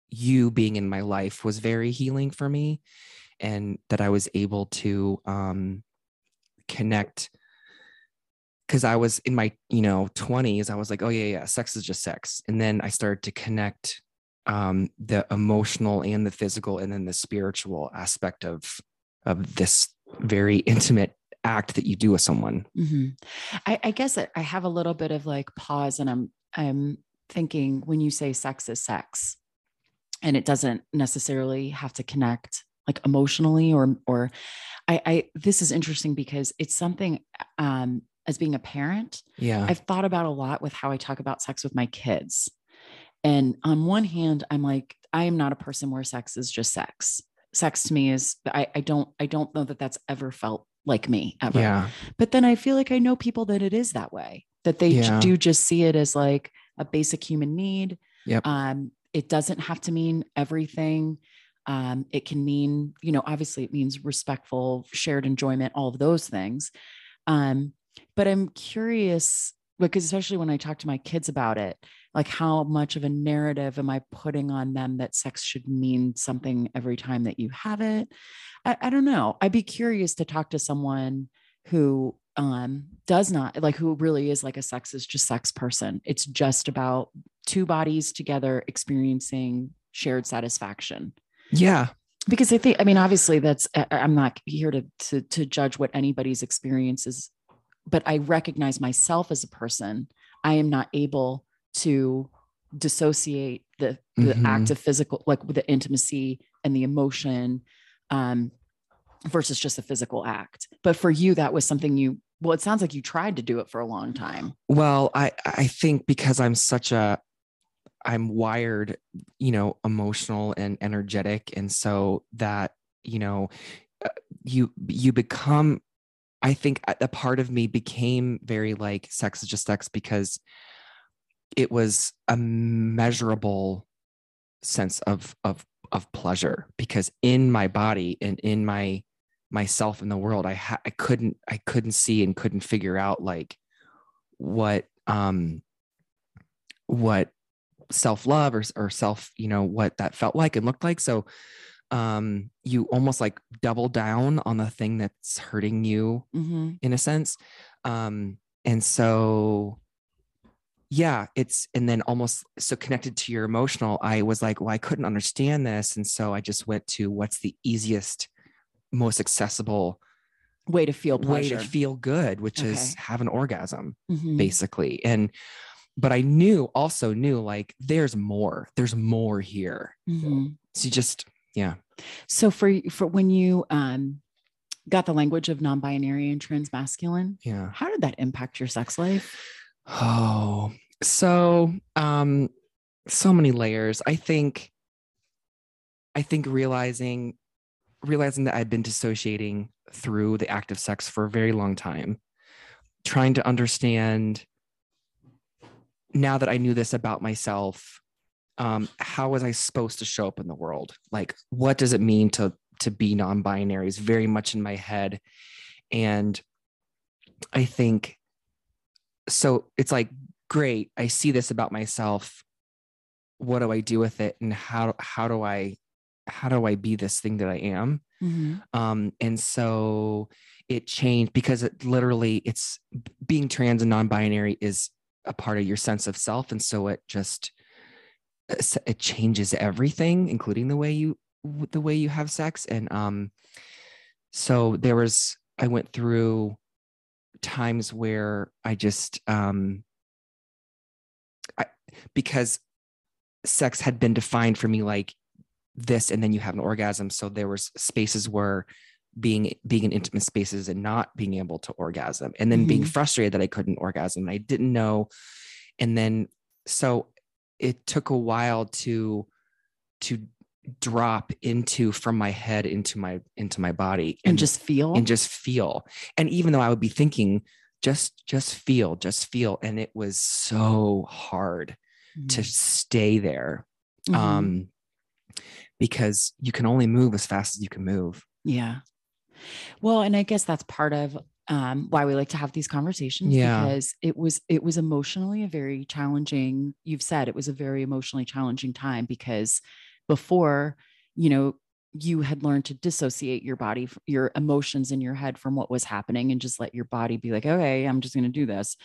A: you being in my life was very healing for me and that I was able to um, connect because I was in my you know 20s I was like oh yeah yeah sex is just sex and then I started to connect um, the emotional and the physical and then the spiritual aspect of of this very intimate act that you do with someone
B: mm-hmm. I, I guess I have a little bit of like pause and I'm I'm thinking when you say sex is sex and it doesn't necessarily have to connect like emotionally or or I, I this is interesting because it's something um as being a parent
A: yeah.
B: I've thought about a lot with how i talk about sex with my kids. And on one hand i'm like i am not a person where sex is just sex. Sex to me is i, I don't i don't know that that's ever felt like me ever.
A: Yeah.
B: But then i feel like i know people that it is that way that they yeah. do just see it as like a basic human need
A: yep.
B: um it doesn't have to mean everything um, it can mean, you know, obviously it means respectful, shared enjoyment, all of those things. Um, but I'm curious because, especially when I talk to my kids about it, like how much of a narrative am I putting on them that sex should mean something every time that you have it? I, I don't know. I'd be curious to talk to someone who um does not like who really is like a sex is just sex person it's just about two bodies together experiencing shared satisfaction
A: yeah.
B: Because I think, I mean, obviously, that's, I'm not here to, to, to judge what anybody's experience is, but I recognize myself as a person. I am not able to dissociate the, the mm-hmm. act of physical, like with the intimacy and the emotion um, versus just a physical act. But for you, that was something you, well, it sounds like you tried to do it for a long time.
A: Well, I, I think because I'm such a, I'm wired, you know, emotional and energetic. And so that, you know, uh, you, you become, I think a part of me became very like sex is just sex because it was a measurable sense of, of, of pleasure because in my body and in my, myself in the world, I ha- I couldn't, I couldn't see and couldn't figure out like what, um, what self love or, or self, you know, what that felt like and looked like. So um, you almost like double down on the thing that's hurting you mm-hmm. in a sense. Um, and so, yeah, it's, and then almost so connected to your emotional, I was like, well, I couldn't understand this. And so I just went to what's the easiest, most accessible
B: way to feel pleasure.
A: way to feel good, which okay. is have an orgasm, mm-hmm. basically. And but I knew also knew like there's more, there's more here. Mm-hmm. So you just, yeah.
B: So for, for when you, um, got the language of non-binary and transmasculine.
A: Yeah.
B: How did that impact your sex life?
A: Oh, so, um, so many layers. I think, I think realizing, realizing that I'd been dissociating through the act of sex for a very long time, trying to understand now that I knew this about myself, um, how was I supposed to show up in the world? Like, what does it mean to to be non-binary? Is very much in my head, and I think so. It's like great. I see this about myself. What do I do with it, and how how do I how do I be this thing that I am?
B: Mhm.
A: Um, and so it changed because it literally it's being trans and non-binary is a part of your sense of self. And so it just uh, it changes everything, including the way you the way you have sex. And um, so there was I went through times where I just um I because sex had been defined for me like this and then you have an orgasm so there was spaces where being being in intimate spaces and not being able to orgasm and then being
B: Mhm.
A: frustrated that I couldn't orgasm I didn't know and then so it took a while to to drop into from my head into my into my body
B: And just feel.
A: and just feel and even though i would be thinking just just feel just feel and it was so hard to
B: Mhm.
A: stay there
B: Mhm.
A: um because you can only move as fast as you can move
B: Yeah. Well, and I guess that's part of um, why we like to have these conversations
A: Yeah.
B: because it was it was emotionally a very challenging. You've said it was a very emotionally challenging time because before, you know, you had learned to dissociate your body, your emotions in your head from what was happening, and just let your body be like, okay, I'm just going to do this,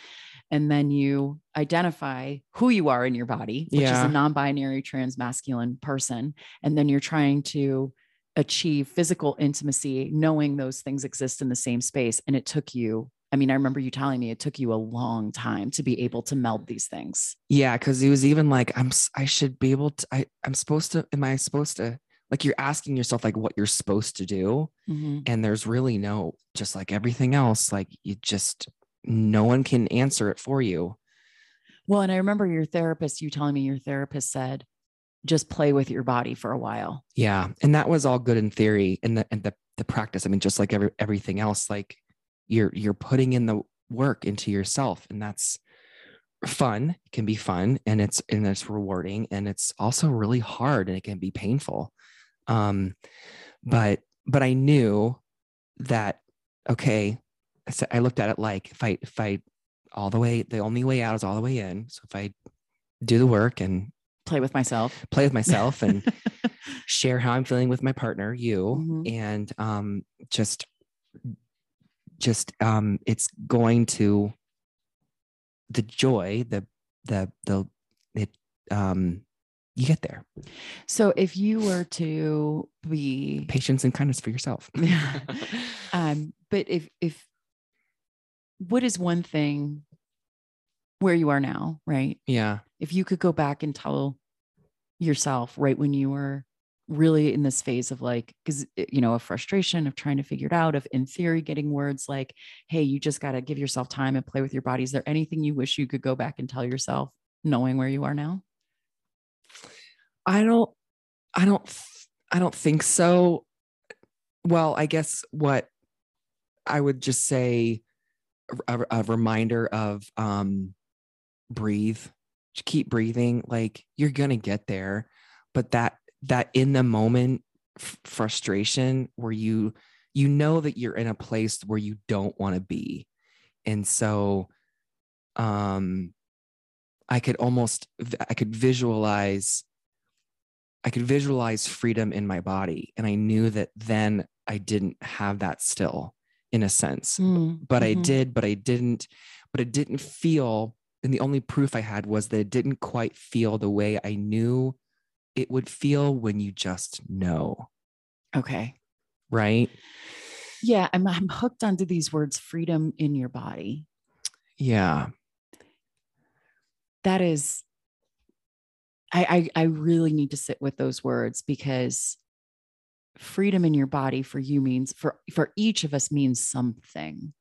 B: and then you identify who you are in your body, which is a non-binary trans masculine person, and then you're trying to achieve physical intimacy knowing those things exist in the same space and it took you i mean i remember you telling me it took you a long time to be able to meld these things.
A: Yeah because it was even like i'm I should be able to i i'm supposed to am i supposed to like you're asking yourself like what you're supposed to do mm-hmm. and there's really no just like everything else like you just no one can answer it for you.
B: Well and i remember your therapist you telling me your therapist said just play with your body for a while.
A: Yeah and that was all good in theory and the and the, the practice i mean just like every, everything else like you're you're putting in the work into yourself and that's fun it can be fun and it's and it's rewarding and it's also really hard and it can be painful um but but i knew that okay so i looked at it like if i if i all the way the only way out is all the way in so if i do the work and
B: play with myself
A: play with myself and share how i'm feeling with my partner you
B: Mhm.
A: and um just just um it's going to the joy the the the it um you get there.
B: So if you were to be
A: patience and kindness for yourself.
B: Yeah. um but if if what is one thing where you are now right?
A: Yeah.
B: If you could go back and tell yourself right when you were really in this phase of like because you know a frustration of trying to figure it out of in theory getting words like hey you just got to give yourself time and play with your body. Is there anything you wish you could go back and tell yourself knowing where you are now
A: i don't i don't i don't think so. Well i guess what i would just say a, a reminder of um breathe Just keep breathing like you're gonna get there but that that in the moment f- frustration where you you know that you're in a place where you don't want to be. And so um i could almost I could visualize i could visualize freedom in my body and i knew that then i didn't have that still in a sense but I
B: Mhm.
A: did, but I didn't, but it didn't feel. And the only proof I had was that it didn't quite feel the way I knew it would feel when you just know,
B: okay
A: right?
B: yeah I'm, I'm hooked onto these words freedom in your body
A: Yeah.
B: that is I, I i really need to sit with those words because freedom in your body for you means for for each of us means something.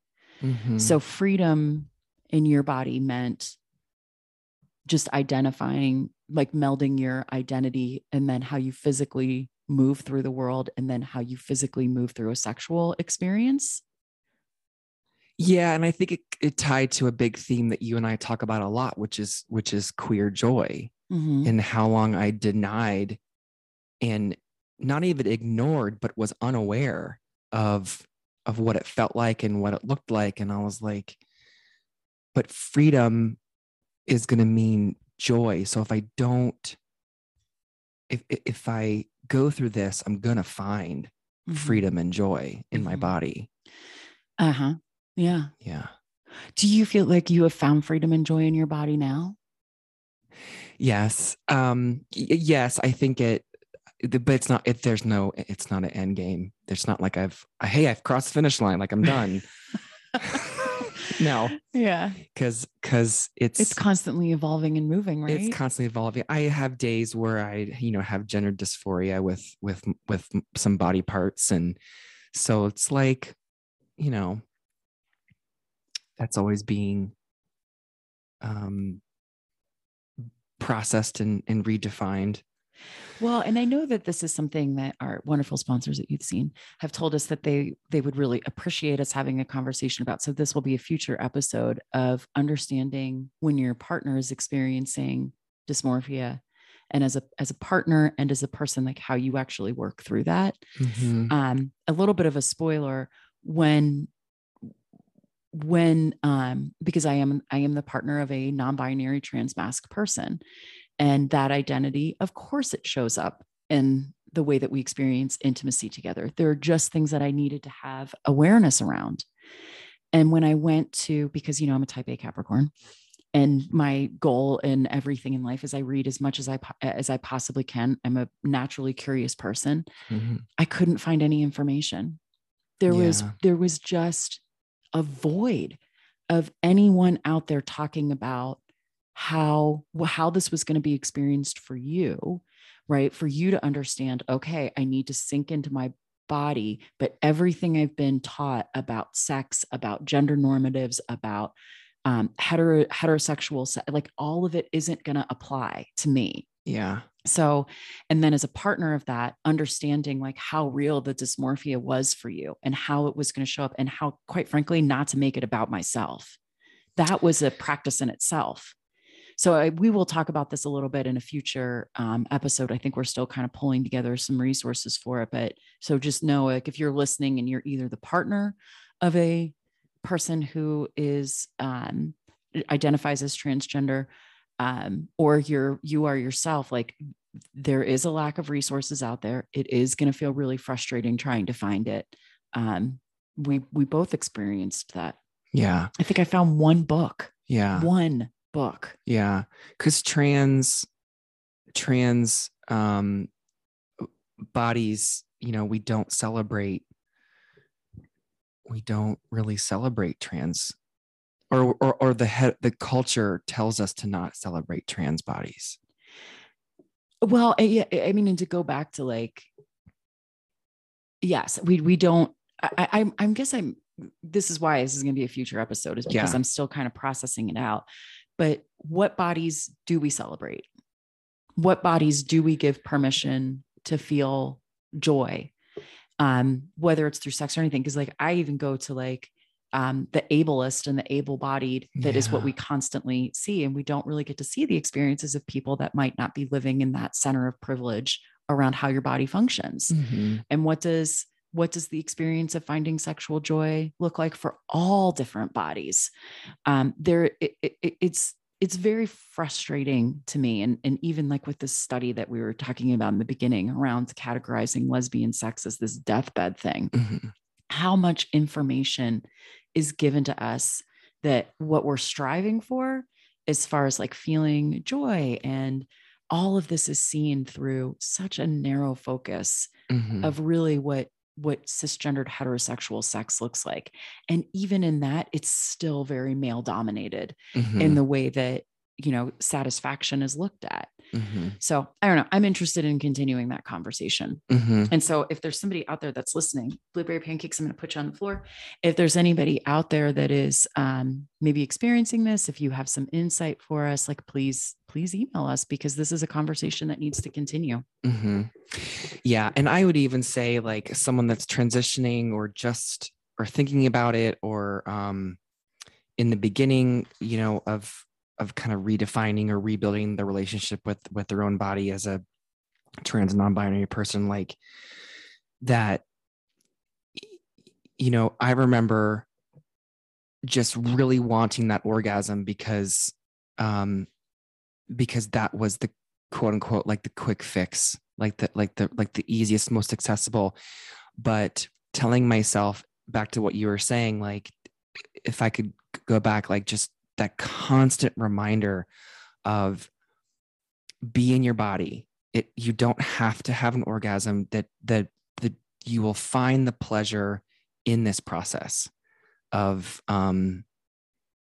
A: Mhm.
B: so freedom in your body meant just identifying like melding your identity and then how you physically move through the world and then how you physically move through a sexual experience.
A: Yeah, and I think it, it tied to a big theme that you and I talk about a lot, which is which is queer joy
B: Mhm.
A: and how long I denied and not even ignored, but was unaware of of what it felt like and what it looked like. And I was like, but freedom is going to mean joy. So if I don't, if if I go through this, I'm gonna find
B: Mhm.
A: freedom and joy in my
B: Mhm.
A: body.
B: Uh-huh. Yeah.
A: Yeah.
B: Do you feel like you have found freedom and joy in your body now?
A: Yes. Um y- yes, I think it but it's not it there's no it's not an end game. There's not like I've hey, I've crossed the finish line, like I'm done. no,
B: Yeah.
A: because because it's
B: It's constantly evolving and moving, right?
A: it's constantly evolving. I have days where I, you know, have gender dysphoria with with with some body parts, and so it's like, you know, that's always being um processed and, and redefined.
B: Well, and I know that this is something that our wonderful sponsors at YouthSeen have told us that they they would really appreciate us having a conversation about. So this will be a future episode of understanding when your partner is experiencing dysmorphia and as a as a partner and as a person like how you actually work through that.
A: Mhm.
B: Um a little bit of a spoiler when when um because I am I am the partner of a non-binary trans masc person and that identity of course it shows up in the way that we experience intimacy together. There are just things that i needed to have awareness around. And when i went to because you know i'm a type a capricorn and my goal in everything in life is i read as much as i as i possibly can. I'm a naturally curious person.
A: Mhm.
B: i couldn't find any information. There was there was just a void of anyone out there talking about how how this was going to be experienced for you right for you to understand okay i need to sink into my body but everything i've been taught about sex about gender normatives about um, hetero heterosexual se- like all of it isn't going to apply to me
A: Yeah.
B: So and then as a partner of that understanding like how real the dysmorphia was for you and how it was going to show up and how quite frankly not to make it about myself. That was a practice in itself. So I, we will talk about this a little bit in a future um, episode. I think we're still kind of pulling together some resources for it but so just know like if you're listening and you're either the partner of a person who is um, identifies as transgender um, or you're you are yourself like there is a lack of resources out there it is going to feel really frustrating trying to find it um, we we both experienced that
A: Yeah.
B: i think i found one book
A: Yeah.
B: one book
A: Yeah, because trans trans um bodies, you know, we don't celebrate. We don't really celebrate trans, or or or the he- the culture tells us to not celebrate trans bodies.
B: well I- yeah i mean and to go back to like yes we we don't i i i'm i'm guess i'm this is why this is going to be a future episode is because
A: Yeah.
B: i'm still kind of processing it out but what bodies do we celebrate what bodies do we give permission to feel joy um whether it's through sex or anything because like i even go to like um the ableist and the able-bodied that is what we constantly see and we don't really get to see the experiences of people that might not be living in that center of privilege around how your body functions
A: Mhm.
B: and what does what does the experience of finding sexual joy look like for all different bodies um there it, it, it's it's very frustrating to me and and even like with this study that we were talking about in the beginning around categorizing lesbian sex as this deathbed thing
A: Mhm.
B: How much information is given to us that what we're striving for as far as like feeling joy and all of this is seen through such a narrow focus
A: Mhm.
B: of really what what cisgendered heterosexual sex looks like and even in that it's still very male dominated in
A: Mhm.
B: the way that you know satisfaction is looked at
A: Mhm.
B: so i don't know i'm interested in continuing that conversation
A: Mhm.
B: and so if there's somebody out there that's listening blueberry pancakes i'm going to put you on the floor if there's anybody out there that is um, maybe experiencing this if you have some insight for us like please please email us because this is a conversation that needs to continue
A: hmm Yeah. And I would even say like someone that's transitioning or just or thinking about it or um in the beginning, you know, of of kind of redefining or rebuilding the relationship with with their own body as a trans non-binary person, like that you know, I remember just really wanting that orgasm because um because that was the quote unquote like the quick fix like the like the like the easiest most accessible. But telling myself back to what you were saying like if i could go back like just that constant reminder of be in your body. It you don't have to have an orgasm that that that you will find the pleasure in this process of um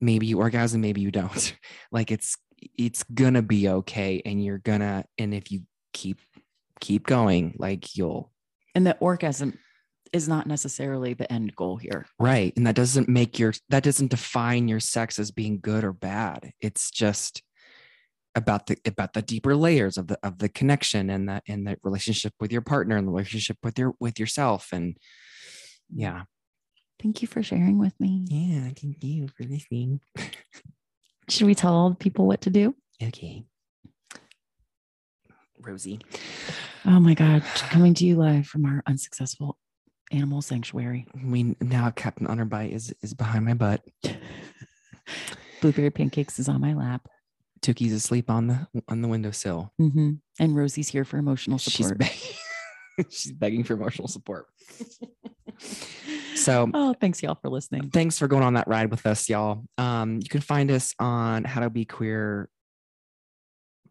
A: maybe you orgasm maybe you don't. Like it's it's gonna be okay and you're gonna and if you keep keep going like you'll
B: And the orgasm is not necessarily the end goal here.
A: right and that doesn't make your that doesn't define your sex as being good or bad it's just about the about the deeper layers of the of the connection and the and the relationship with your partner and the relationship with your with yourself and yeah
B: Thank you for sharing with me.
A: yeah thank you for listening
B: Should we tell all the people what to do?
A: okay rosie
B: Oh my God. Coming to you live from our unsuccessful animal sanctuary.
A: we now captain honorbite is is behind my butt
B: Blueberry pancakes is on my lap.
A: Tuki's asleep on the on the windowsill
B: hmm And Rosie's here for emotional support.
A: she's begging, she's begging for emotional support so
B: oh, thanks y'all for listening.
A: thanks for going on that ride with us y'all um you can find us on how to be queer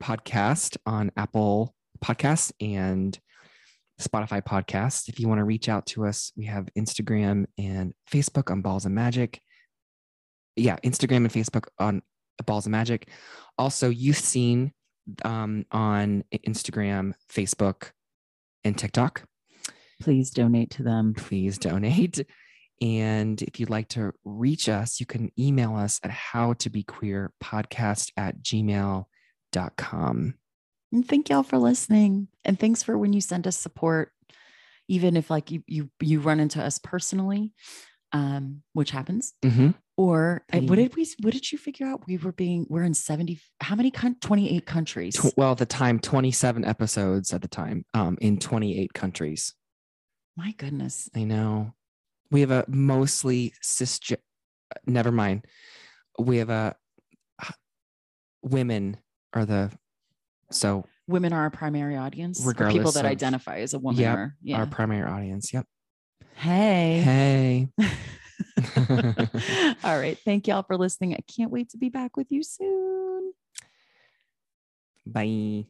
A: podcast on apple podcasts and spotify podcast if you want to reach out to us we have instagram and facebook on balls of magic yeah instagram and facebook on balls of magic also YouthSeen um, on instagram facebook and tiktok
B: Please donate to them.
A: please donate. And if you'd like to reach us, you can email us at how to be queer podcast at gmail.com.
B: And thank y'all for listening. And thanks for when you send us support, even if like you you you run into us personally, um, which happens.
A: Mhm.
B: Or uh, what did we what did you figure out? We were being we're in 70 how many coun 28 countries.
A: Tw- well, at the time, 27 episodes at the time um, in 28 countries.
B: My goodness.
A: I know. We have a mostly cis. Never mind. We have a women are the so
B: Women are our primary audience. Or people that
A: of-
B: identify as a woman
A: Yep,
B: or yeah.
A: our primary audience. Yep.
B: hey.
A: Hey.
B: All right. Thank y'all for listening. I can't wait to be back with you soon.
A: Bye.